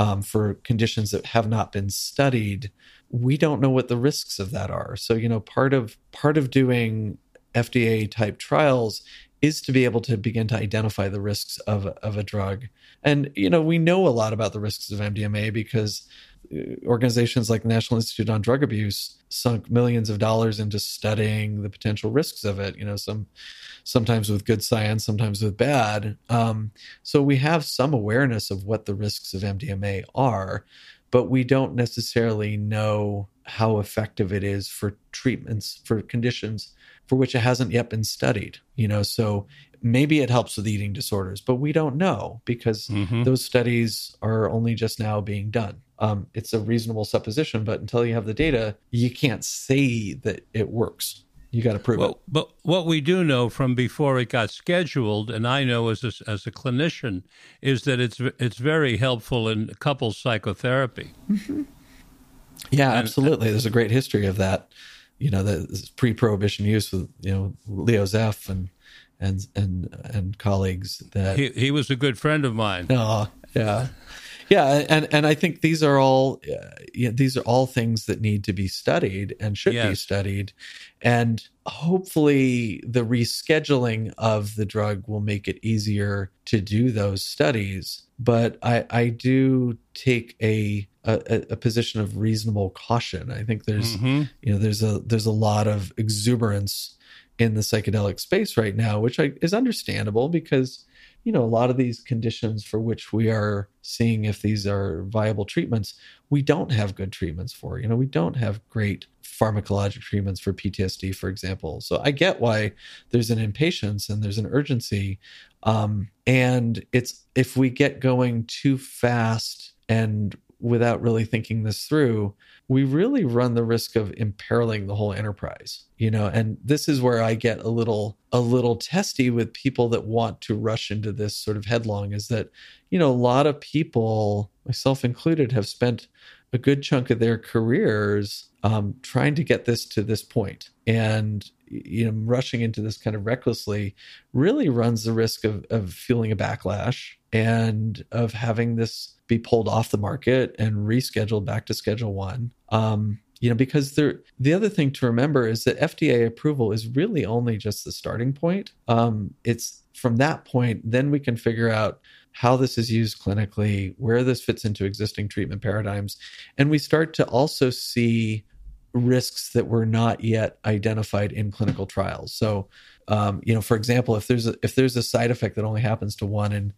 um, for conditions that have not been studied, we don't know what the risks of that are. So, you know, part of part of doing FDA type trials is to be able to begin to identify the risks of, of a drug. And, you know, we know a lot about the risks of MDMA because uh, organizations like the National Institute on Drug Abuse sunk millions of dollars into studying the potential risks of it, you know, some sometimes with good science, sometimes with bad. Um, so we have some awareness of what the risks of MDMA are, but we don't necessarily know how effective it is for treatments for conditions for which it hasn't yet been studied you know so maybe it helps with eating disorders but we don't know because mm-hmm. those studies are only just now being done um, it's a reasonable supposition but until you have the data you can't say that it works you got to prove well, it. But what we do know from before it got scheduled, and I know as a, as a clinician, is that it's it's very helpful in couples psychotherapy. Mm-hmm. Yeah, and, absolutely. There's a great history of that you know, the pre-prohibition use with you know Leo Zeff and and and and colleagues that he he was a good friend of mine. Oh, yeah. Yeah, and and I think these are all uh, yeah, these are all things that need to be studied and should yes. be studied, and hopefully the rescheduling of the drug will make it easier to do those studies. But I I do take a a, a, position of reasonable caution. I think there's mm-hmm. you know there's a there's a lot of exuberance in the psychedelic space right now, which I, is understandable because you know a lot of these conditions for which we are seeing if these are viable treatments, we don't have good treatments for. You know, we don't have great pharmacologic treatments for PTSD, for example. So I get why there's an impatience and there's an urgency. Um, and it's if we get going too fast and without really thinking this through, we really run the risk of imperiling the whole enterprise. You know, and this is where I get a little a little testy with people that want to rush into this sort of headlong is that, you know, a lot of people, myself included, have spent a good chunk of their careers um, trying to get this to this point and you know rushing into this kind of recklessly really runs the risk of, of feeling a backlash and of having this be pulled off the market and rescheduled back to schedule one. Um, you know because there the other thing to remember is that fda approval is really only just the starting point. Um, it's from that point then we can figure out how this is used clinically where this fits into existing treatment paradigms. And we start to also see risks that were not yet identified in clinical trials so um, you know for example if there's a, if there's a side effect that only happens to one in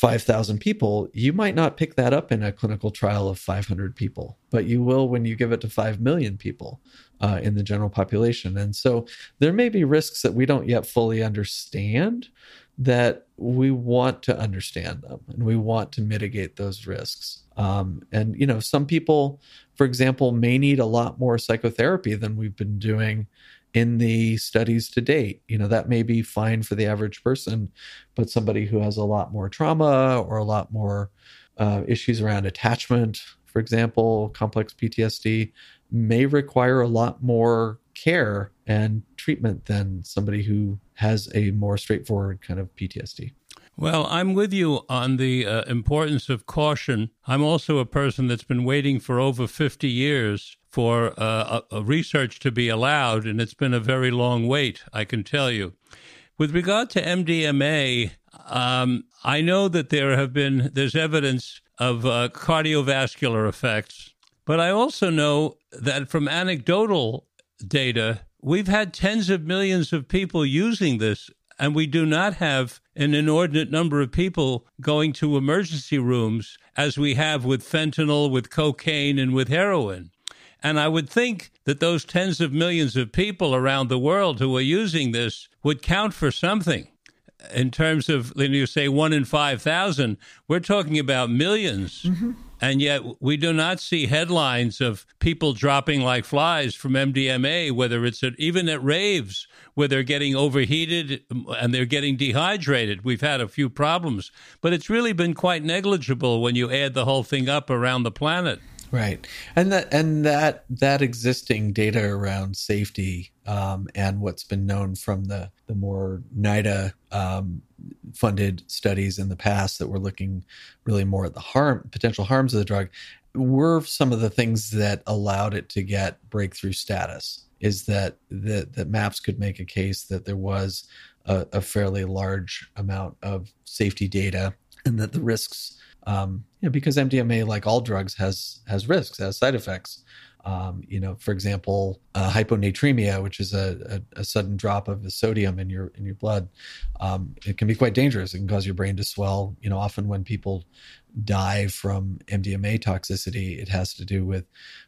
5,000 people, you might not pick that up in a clinical trial of 500 people, but you will when you give it to 5 million people uh, in the general population. And so there may be risks that we don't yet fully understand that we want to understand them and we want to mitigate those risks. Um, and, you know, some people, for example, may need a lot more psychotherapy than we've been doing in the studies to date. You know, that may be fine for the average person, but somebody who has a lot more trauma or a lot more uh, issues around attachment, for example, complex PTSD, may require a lot more care and treatment than somebody who has a more straightforward kind of PTSD. Well, I'm with you on the uh, importance of caution. I'm also a person that's been waiting for over 50 years for uh, a, a research to be allowed, and it's been a very long wait, I can tell you. With regard to MDMA, um, I know that there have been there's evidence of uh, cardiovascular effects, but I also know that from anecdotal data, we've had tens of millions of people using this, and we do not have an inordinate number of people going to emergency rooms as we have with fentanyl, with cocaine, and with heroin. And I would think that those tens of millions of people around the world who are using this would count for something. In terms of, you say one in 5,000, we're talking about 1000000s mm-hmm. And yet we do not see headlines of people dropping like flies from MDMA, whether it's at, even at raves where they're getting overheated um, and they're getting dehydrated. We've had a few problems, but it's really been quite negligible when you add the whole thing up around the planet. Right, and that and that that existing data around safety um, and what's been known from the the more NIDA um, funded studies in the past that were looking really more at the harm potential harms of the drug were some of the things that allowed it to get breakthrough status. Is that that that MAPS could make a case that there was a, a fairly large amount of safety data and that the risks um, you know, because MDMA, like all drugs, has has risks, has side effects. Um, you know, for example, uh, hyponatremia, which is a, a, a, sudden drop of the sodium in your in your blood, um, it can be quite dangerous. It can cause your brain to swell. You know, often when people die from MDMA toxicity, it has to do with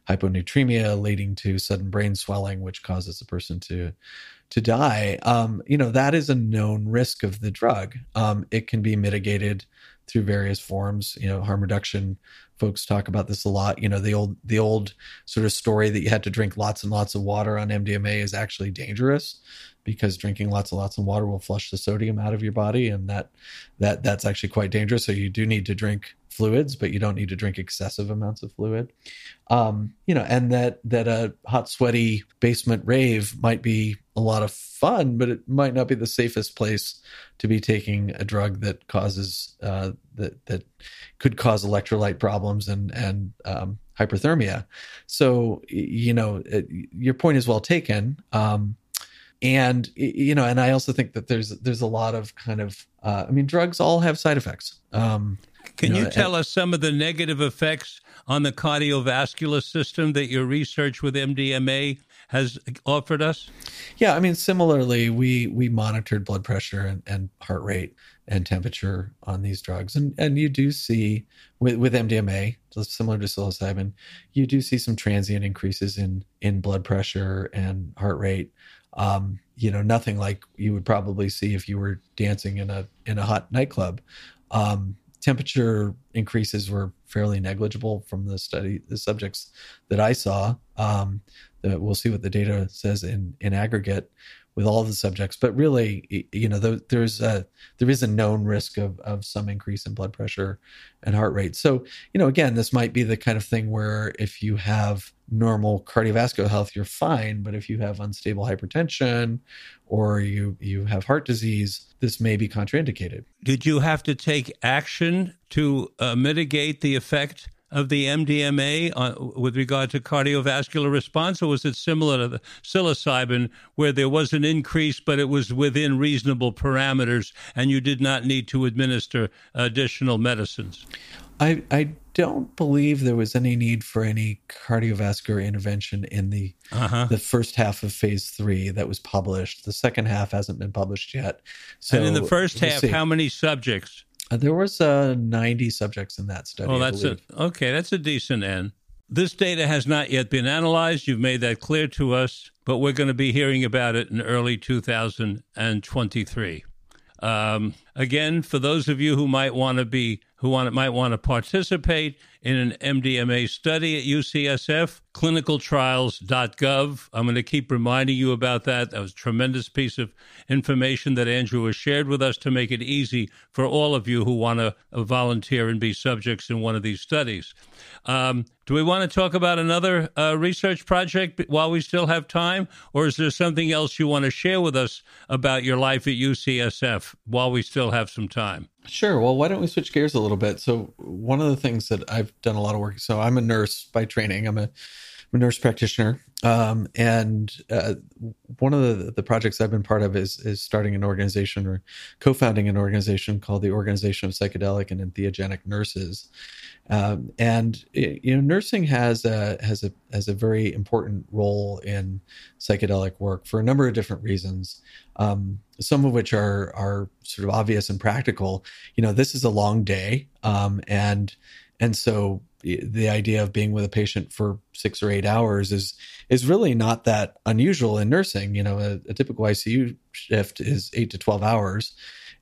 hyponatremia leading to sudden brain swelling, which causes a person to to die. Um, you know, that is a known risk of the drug. Um, it can be mitigated through various forms. You know, harm reduction folks talk about this a lot. You know, the old the old sort of story that you had to drink lots and lots of water on MDMA is actually dangerous because drinking lots and lots of water will flush the sodium out of your body and that that that's actually quite dangerous. So you do need to drink fluids, but you don't need to drink excessive amounts of fluid. Um, you know, and that that a hot, sweaty basement rave might be a lot of fun, but it might not be the safest place to be taking a drug that causes uh, that that could cause electrolyte problems and and um, hyperthermia. So you know, it, your point is well taken. Um, and you know, and I also think that there's there's a lot of kind of uh, I mean, drugs all have side effects. Um, can you, know, you tell and, us some of the negative effects on the cardiovascular system that your research with MDMA has offered us? Yeah, I mean, similarly, we we monitored blood pressure and, and heart rate and temperature on these drugs, and and you do see with with MDMA, similar to psilocybin, you do see some transient increases in in blood pressure and heart rate. Um, you know, nothing like you would probably see if you were dancing in a in a hot nightclub. Um, temperature increases were fairly negligible from the study, the subjects that I saw. Um, we'll see what the data says in in aggregate with all the subjects, but really, you know, there's a there is a known risk of of some increase in blood pressure and heart rate. So, you know, again, this might be the kind of thing where if you have normal cardiovascular health, you're fine, but if you have unstable hypertension or you you have heart disease, this may be contraindicated. Did you have to take action to uh, mitigate the effect of the MDMA on, uh, with regard to cardiovascular response, or was it similar to the psilocybin, where there was an increase, but it was within reasonable parameters, and you did not need to administer additional medicines? I, I don't believe there was any need for any cardiovascular intervention in the uh-huh. the first half of phase three that was published. The second half hasn't been published yet. So and in the 1st half, how many subjects? Uh, there was uh, 90 subjects in that study. Oh, that's it. Okay, that's a decent end. This data has not yet been analyzed. You've made that clear to us, but we're going to be hearing about it in early 2023. Um, again, for those of you who might want to be who want, might want to participate in an MDMA study at UCSF, clinicaltrials.gov. I'm going to keep reminding you about that. That was a tremendous piece of information that Andrew has shared with us to make it easy for all of you who want to volunteer and be subjects in one of these studies. Um, do we want to talk about another uh, research project while we still have time? Or is there something else you want to share with us about your life at UCSF while we still have some time? Sure. Well, why don't we switch gears a little bit? So, one of the things that I've done a lot of work. So, I'm a nurse by training. I'm a nurse practitioner, um, and uh, one of the, the projects I've been part of is is starting an organization or co-founding an organization called the Organization of Psychedelic and Entheogenic Nurses. Um, and you know, nursing has a has a has a very important role in psychedelic work for a number of different reasons. Um, some of which are are sort of obvious and practical. You know, this is a long day, um, and and so the idea of being with a patient for six or eight hours is is really not that unusual in nursing. You know, a, a typical ICU shift is eight to twelve hours,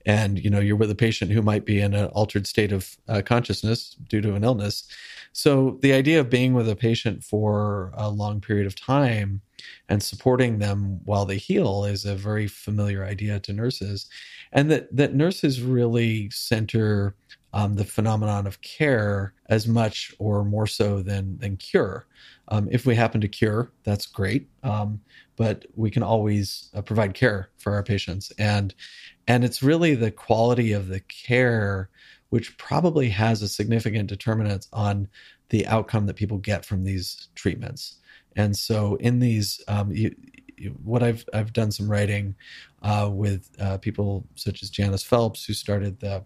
and you know you're with a patient who might be in an altered state of uh, consciousness due to an illness. So the idea of being with a patient for a long period of time and supporting them while they heal is a very familiar idea to nurses and that that nurses really center um, the phenomenon of care as much or more so than than cure. Um, if we happen to cure, that's great, um, but we can always uh, provide care for our patients, and and it's really the quality of the care which probably has a significant determinant on the outcome that people get from these treatments. And so, in these, um, you, what I've I've done some writing uh, with uh, people such as Janis Phelps, who started the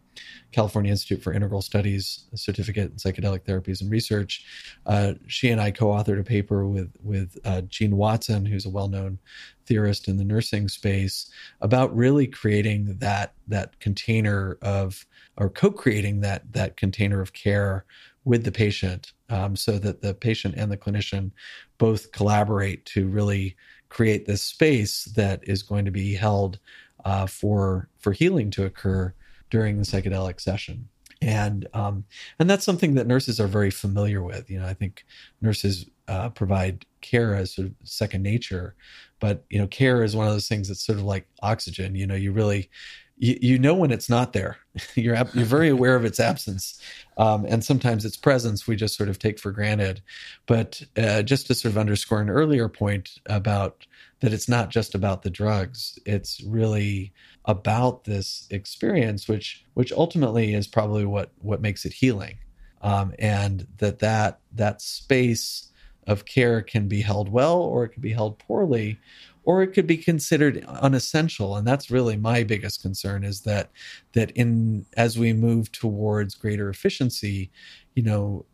California Institute for Integral Studies certificate in psychedelic therapies and research. Uh, she and I co-authored a paper with with uh, Jean Watson, who's a well-known theorist in the nursing space, about really creating that that container of or co-creating that that container of care with the patient, um, so that the patient and the clinician both collaborate to really create this space that is going to be held uh, for for healing to occur during the psychedelic session and um, and that's something that nurses are very familiar with. You know, I think nurses uh, provide care as sort of second nature, but you know, care is one of those things that's sort of like oxygen. You know, you really you, you know when it's not there. you're you're very aware of its absence, um, and sometimes its presence we just sort of take for granted. But uh, just to sort of underscore an earlier point about that, it's not just about the drugs. It's really about this experience, which which ultimately is probably what what makes it healing, um, and that that that space of care can be held well or it can be held poorly or it could be considered unessential and that's really my biggest concern is that that in as we move towards greater efficiency you know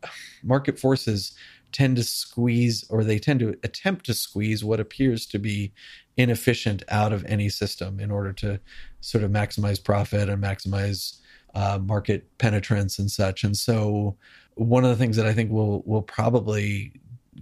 market forces tend to squeeze or they tend to attempt to squeeze what appears to be inefficient out of any system in order to sort of maximize profit and maximize uh, market penetrance and such. And so one of the things that I think will will probably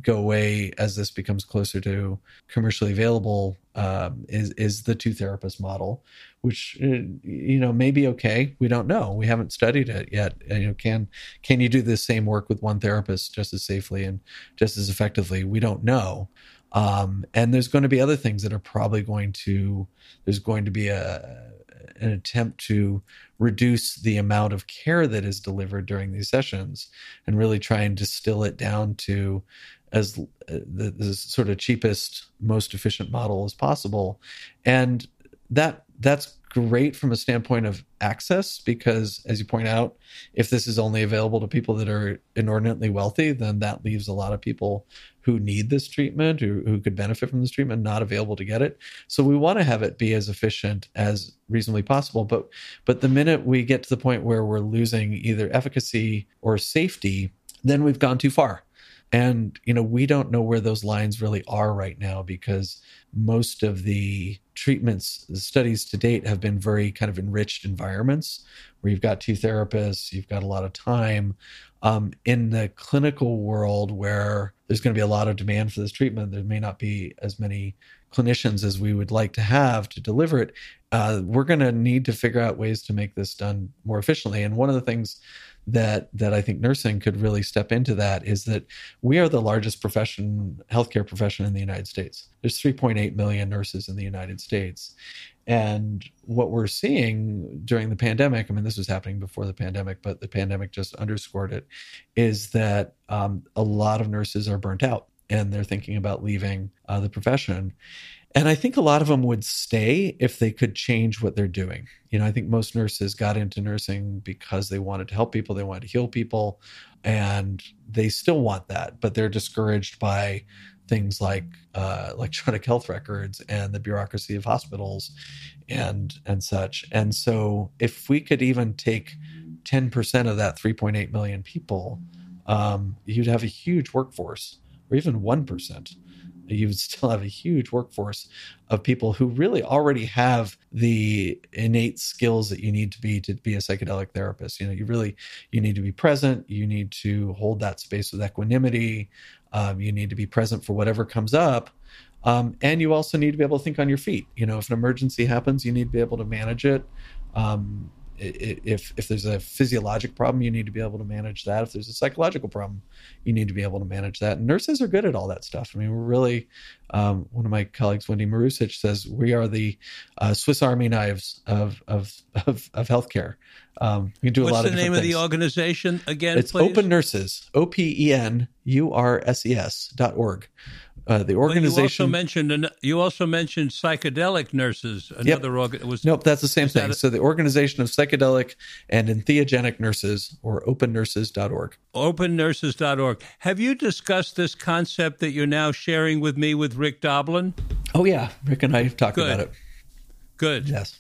go away as this becomes closer to commercially available um, is is the two therapist model, which uh, you know may be okay. We don't know. We haven't studied it yet. You know, can can you do the same work with one therapist just as safely and just as effectively? We don't know. Um, and there's going to be other things that are probably going to there's going to be a an attempt to reduce the amount of care that is delivered during these sessions and really try and distill it down to as uh, the, the sort of cheapest, most efficient model as possible. And that that's great from a standpoint of access because as you point out if this is only available to people that are inordinately wealthy then that leaves a lot of people who need this treatment or who could benefit from this treatment not available to get it. So we want to have it be as efficient as reasonably possible. But but the minute we get to the point where we're losing either efficacy or safety then we've gone too far and, you know, we don't know where those lines really are right now because most of the treatments, the studies to date have been very kind of enriched environments where you've got two therapists, you've got a lot of time. Um, in the clinical world where there's going to be a lot of demand for this treatment, there may not be as many clinicians as we would like to have to deliver it. Uh, we're going to need to figure out ways to make this done more efficiently. And one of the things that that I think nursing could really step into that is that we are the largest profession healthcare profession in the United States. There's 3.8 million nurses in the United States. And what we're seeing during the pandemic, I mean, this was happening before the pandemic, but the pandemic just underscored it, is that um, a lot of nurses are burnt out and they're thinking about leaving uh, the profession. And I think a lot of them would stay if they could change what they're doing. You know, I think most nurses got into nursing because they wanted to help people, they wanted to heal people, and they still want that, but they're discouraged by things like uh, electronic health records and the bureaucracy of hospitals and and such. And so, if we could even take 10% of that 3.8 million people, um, you'd have a huge workforce, or even 1% you would still have a huge workforce of people who really already have the innate skills that you need to be to be a psychedelic therapist. You know, you really you need to be present. You need to hold that space with equanimity. Um, you need to be present for whatever comes up. Um, and you also need to be able to think on your feet. You know, if an emergency happens, you need to be able to manage it. Um, if if there's a physiologic problem, you need to be able to manage that. If there's a psychological problem, you need to be able to manage that. And nurses are good at all that stuff. I mean, we're really um, one of my colleagues, Wendy Marusic, says we are the uh, Swiss Army knives of of of, of healthcare. Um, we do What's a lot of the name things. of the organization again? It's please? Open Nurses, O P E N U R S E S dot org. Uh, the Well, you also organization. mentioned an- you also mentioned psychedelic nurses. Another organ was Nope, that's the same thing. a- so the Organization of Psychedelic and Entheogenic Nurses, or opennurses.org. opennurses.org. Have you discussed this concept that you're now sharing with me with Rick Doblin? Oh yeah, Rick and I have talked Good. about it. Good. Yes.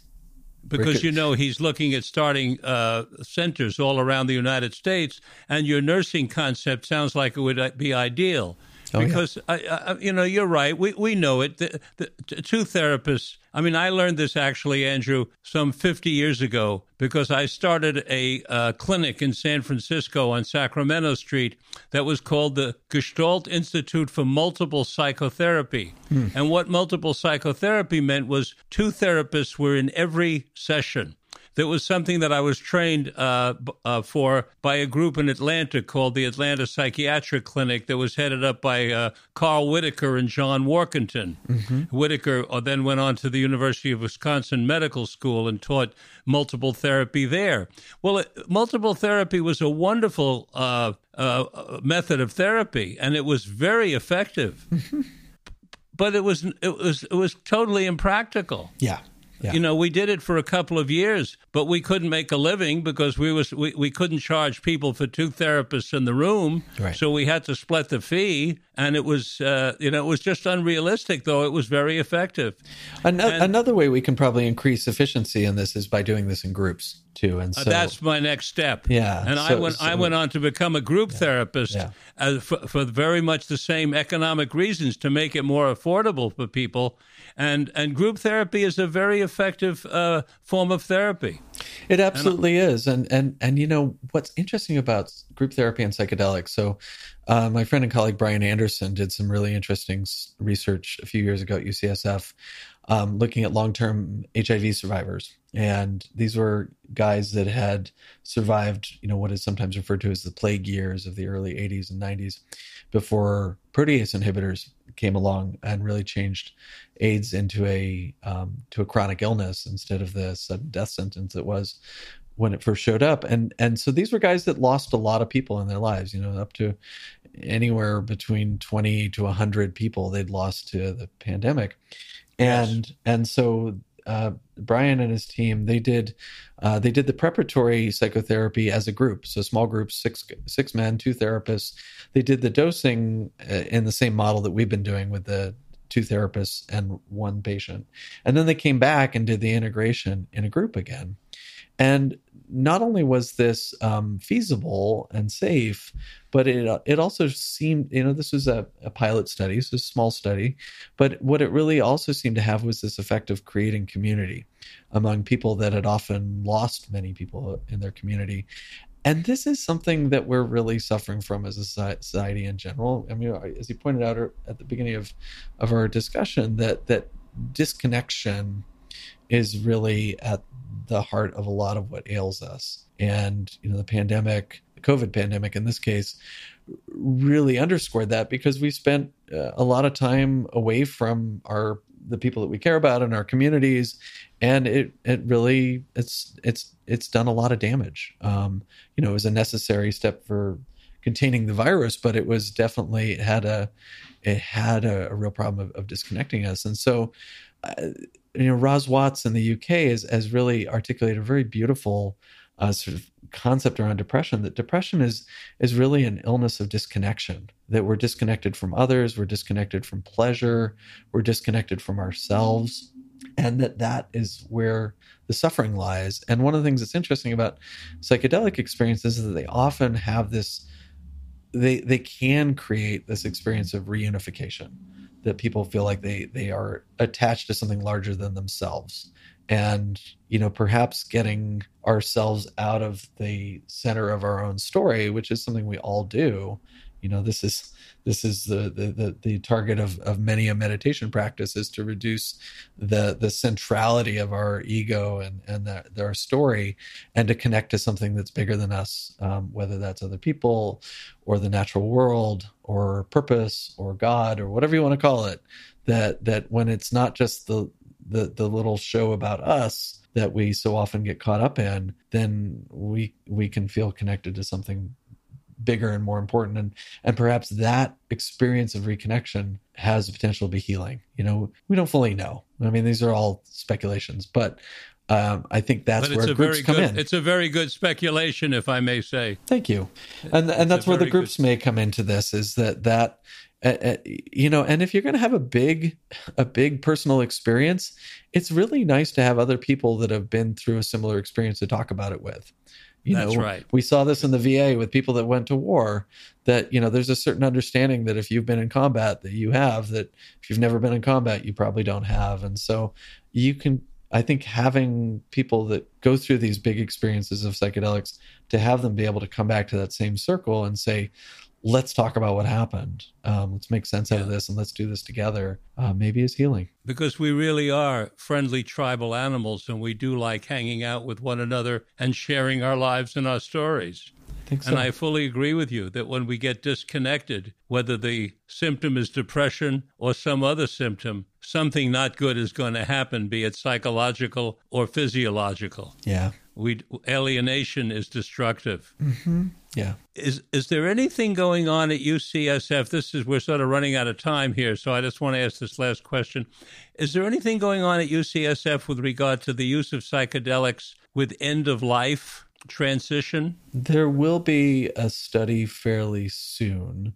because Rick- you know he's looking at starting uh, centers all around the United States, and your nursing concept sounds like it would uh, be ideal. Oh, yeah. because I, I, you know, you're right. We we know it. The, the, two therapists. I mean, I learned this actually, Andrew, some 50 years ago because I started a uh, clinic in San Francisco on Sacramento Street that was called the Gestalt Institute for Multiple Psychotherapy. And what multiple psychotherapy meant was two therapists were in every session. That was something that I was trained uh, uh, for by a group in Atlanta called the Atlanta Psychiatric Clinic that was headed up by uh, Carl Whitaker and John Warkentin. Whitaker uh, then went on to the University of Wisconsin Medical School and taught multiple therapy there. Well, it, multiple therapy was a wonderful uh, uh, method of therapy, and it was very effective. but it was it was it was totally impractical. Yeah. Yeah. You know, we did it for a couple of years, but we couldn't make a living because we was we, we couldn't charge people for two therapists in the room. Right. So we had to split the fee, and it was uh, you know it was just unrealistic. Though it was very effective. Ano- and- another way we can probably increase efficiency in this is by doing this in groups too. And so Uh, That's my next step. Yeah, and I so- went. I went on to become a group therapist Yeah. uh, for, for very much the same economic reasons to make it more affordable for people. And and group therapy is a very effective uh, form of therapy. It absolutely is, and and and you know what's interesting about group therapy and psychedelics. So, uh, my friend and colleague Brian Anderson did some really interesting research a few years ago at UCSF, um, looking at long-term HIV survivors, and these were guys that had survived, you know, what is sometimes referred to as the plague years of the early '80s and '90s, before protease inhibitors came along and really changed AIDS into a um, to a chronic illness instead of the sudden death sentence it was when it first showed up. And and so these were guys that lost a lot of people in their lives. You know, up to anywhere between twenty to hundred people they'd lost to the pandemic. And and so uh, Brian and his team they did uh, they did the preparatory psychotherapy as a group, so small groups, six six men, two therapists. They did the dosing uh, in the same model that we've been doing with the two therapists and one patient, and then they came back and did the integration in a group again. And not only was this um, feasible and safe, but it it also seemed you know this was a, a pilot study, so a small study, but what it really also seemed to have was this effect of creating community among people that had often lost many people in their community. And this is something that we're really suffering from as a society in general. I mean, as you pointed out at the beginning of, of our discussion, that that disconnection is really at the heart of a lot of what ails us. And you know, the pandemic, the COVID pandemic in this case, really underscored that because we spent uh, a lot of time away from our the people that we care about in our communities. And it it really it's it's it's done a lot of damage. Um you know it was a necessary step for containing the virus but it was definitely it had a it had a, a real problem of, of disconnecting us. And so uh, you know Ros Watts in the UK has, has really articulated a very beautiful uh, sort of concept around depression that depression is is really an illness of disconnection that we're disconnected from others we're disconnected from pleasure we're disconnected from ourselves and that that is where the suffering lies. And one of the things that's interesting about psychedelic experiences is that they often have this they they can create this experience of reunification that people feel like they they are attached to something larger than themselves. And you know perhaps getting ourselves out of the center of our own story which is something we all do You know, this is this is the the the, the target of of many a meditation practice is to reduce the the centrality of our ego and and our story, and to connect to something that's bigger than us, um, whether that's other people, or the natural world, or purpose, or God, or whatever you want to call it. That that when it's not just the the the little show about us that we so often get caught up in, then we we can feel connected to something bigger and more important and and perhaps that experience of reconnection has the potential to be healing you know we don't fully know i mean these are all speculations but um, I think that's where groups come good, in. It's a very good speculation, if I may say. Thank you, and and that's where the groups good... may come into this. Is that that uh, uh, you know, and if you're going to have a big a big personal experience, it's really nice to have other people that have been through a similar experience to talk about it with. You That's know, right. We saw this in the VA with people that went to war. That you know, there's a certain understanding that if you've been in combat, that you have. That if you've never been in combat, you probably don't have. And so you can. I think having people that go through these big experiences of psychedelics to have them be able to come back to that same circle and say, let's talk about what happened. Um, let's make sense yeah. out of this and let's do this together. Uh, maybe is healing. Because we really are friendly tribal animals and we do like hanging out with one another and sharing our lives and our stories. I so. And I fully agree with you that when we get disconnected, whether the symptom is depression or some other symptom, something not good is going to happen, be it psychological or physiological. Yeah. We alienation is destructive. Mm-hmm. Yeah. Is is there anything going on at UCSF? This is we're sort of running out of time here, so I just want to ask this last question. Is there anything going on at UCSF with regard to the use of psychedelics with end of life transition? There will be a study fairly soon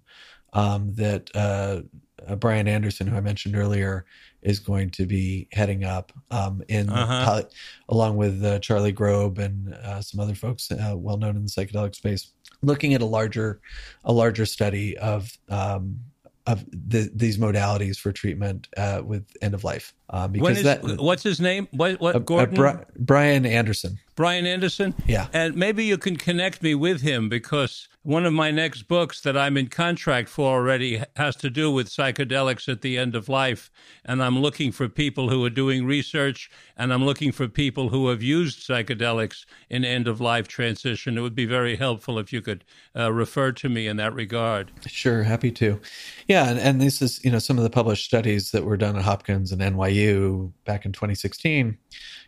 um, that uh, uh, Brian Anderson, who I mentioned earlier, is going to be heading up um, in uh-huh. along with uh, Charlie Grob and uh, some other folks uh, well known in the psychedelic space, looking at a larger a larger study of um, of the, these modalities for treatment uh, with end of life. Uh, because is, that what's his name? What what Gordon? Bri- Brian Anderson. Brian Anderson. Yeah, and maybe you can connect me with him because one of my next books that I'm in contract for already has to do with psychedelics at the end of life. And I'm looking for people who are doing research and I'm looking for people who have used psychedelics in end of life transition. It would be very helpful if you could uh, refer to me in that regard. Sure, happy to. Yeah, and, and this is, you know, some of the published studies that were done at Hopkins and NYU back in 2016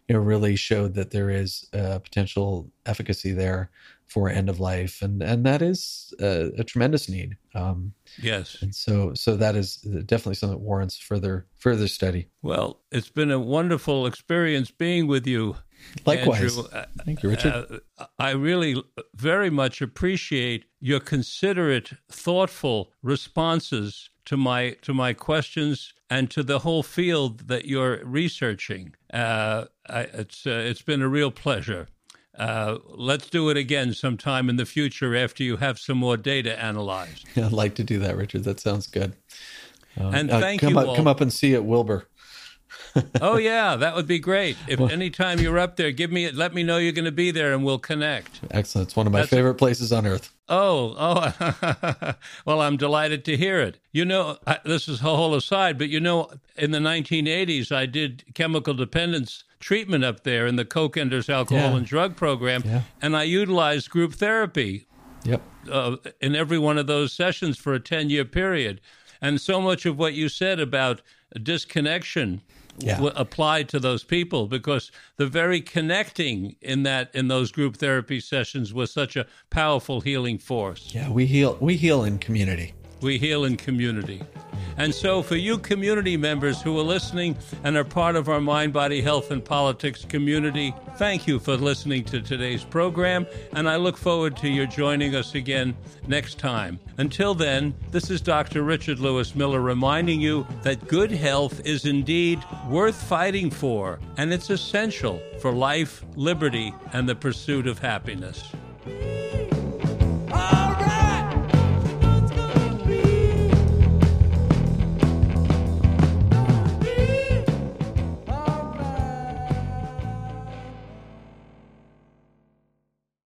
you know really showed that there is a potential efficacy there for end of life, and and that is a, a tremendous need. Um, yes, and so so that is definitely something that warrants further further study. Well, it's been a wonderful experience being with you. Likewise, Andrew. Uh, thank you, Richard. Uh, I really very much appreciate your considerate, thoughtful responses to my to my questions and to the whole field that you're researching. Uh, I, it's uh, it's been a real pleasure. Uh, let's do it again sometime in the future after you have some more data analyzed. I'd like to do that, Richard. That sounds good. Um, and thank come you. Up, all. Come up and see at Wilbur. oh yeah, that would be great. If well, anytime you're up there, give me let me know you're going to be there, and we'll connect. Excellent. It's one of my That's favorite places on earth. Oh, oh. well, I'm delighted to hear it. You know, I, this is a whole aside, but you know, in the 1980s, I did chemical dependence treatment up there in the Cokenders Alcohol yeah. and Drug Program, yeah. and I utilized group therapy. Yep. Uh, in every one of those sessions for a 10 year period. And so much of what you said about disconnection yeah. w- applied to those people because the very connecting in that in those group therapy sessions was such a powerful healing force. Yeah, we heal we heal in community. We heal in community. And so, for you community members who are listening and are part of our Mind, Body, Health, and Politics community, thank you for listening to today's program, and I look forward to your joining us again next time. Until then, this is Dr. Richard Louis Miller reminding you that good health is indeed worth fighting for, and it's essential for life, liberty, and the pursuit of happiness.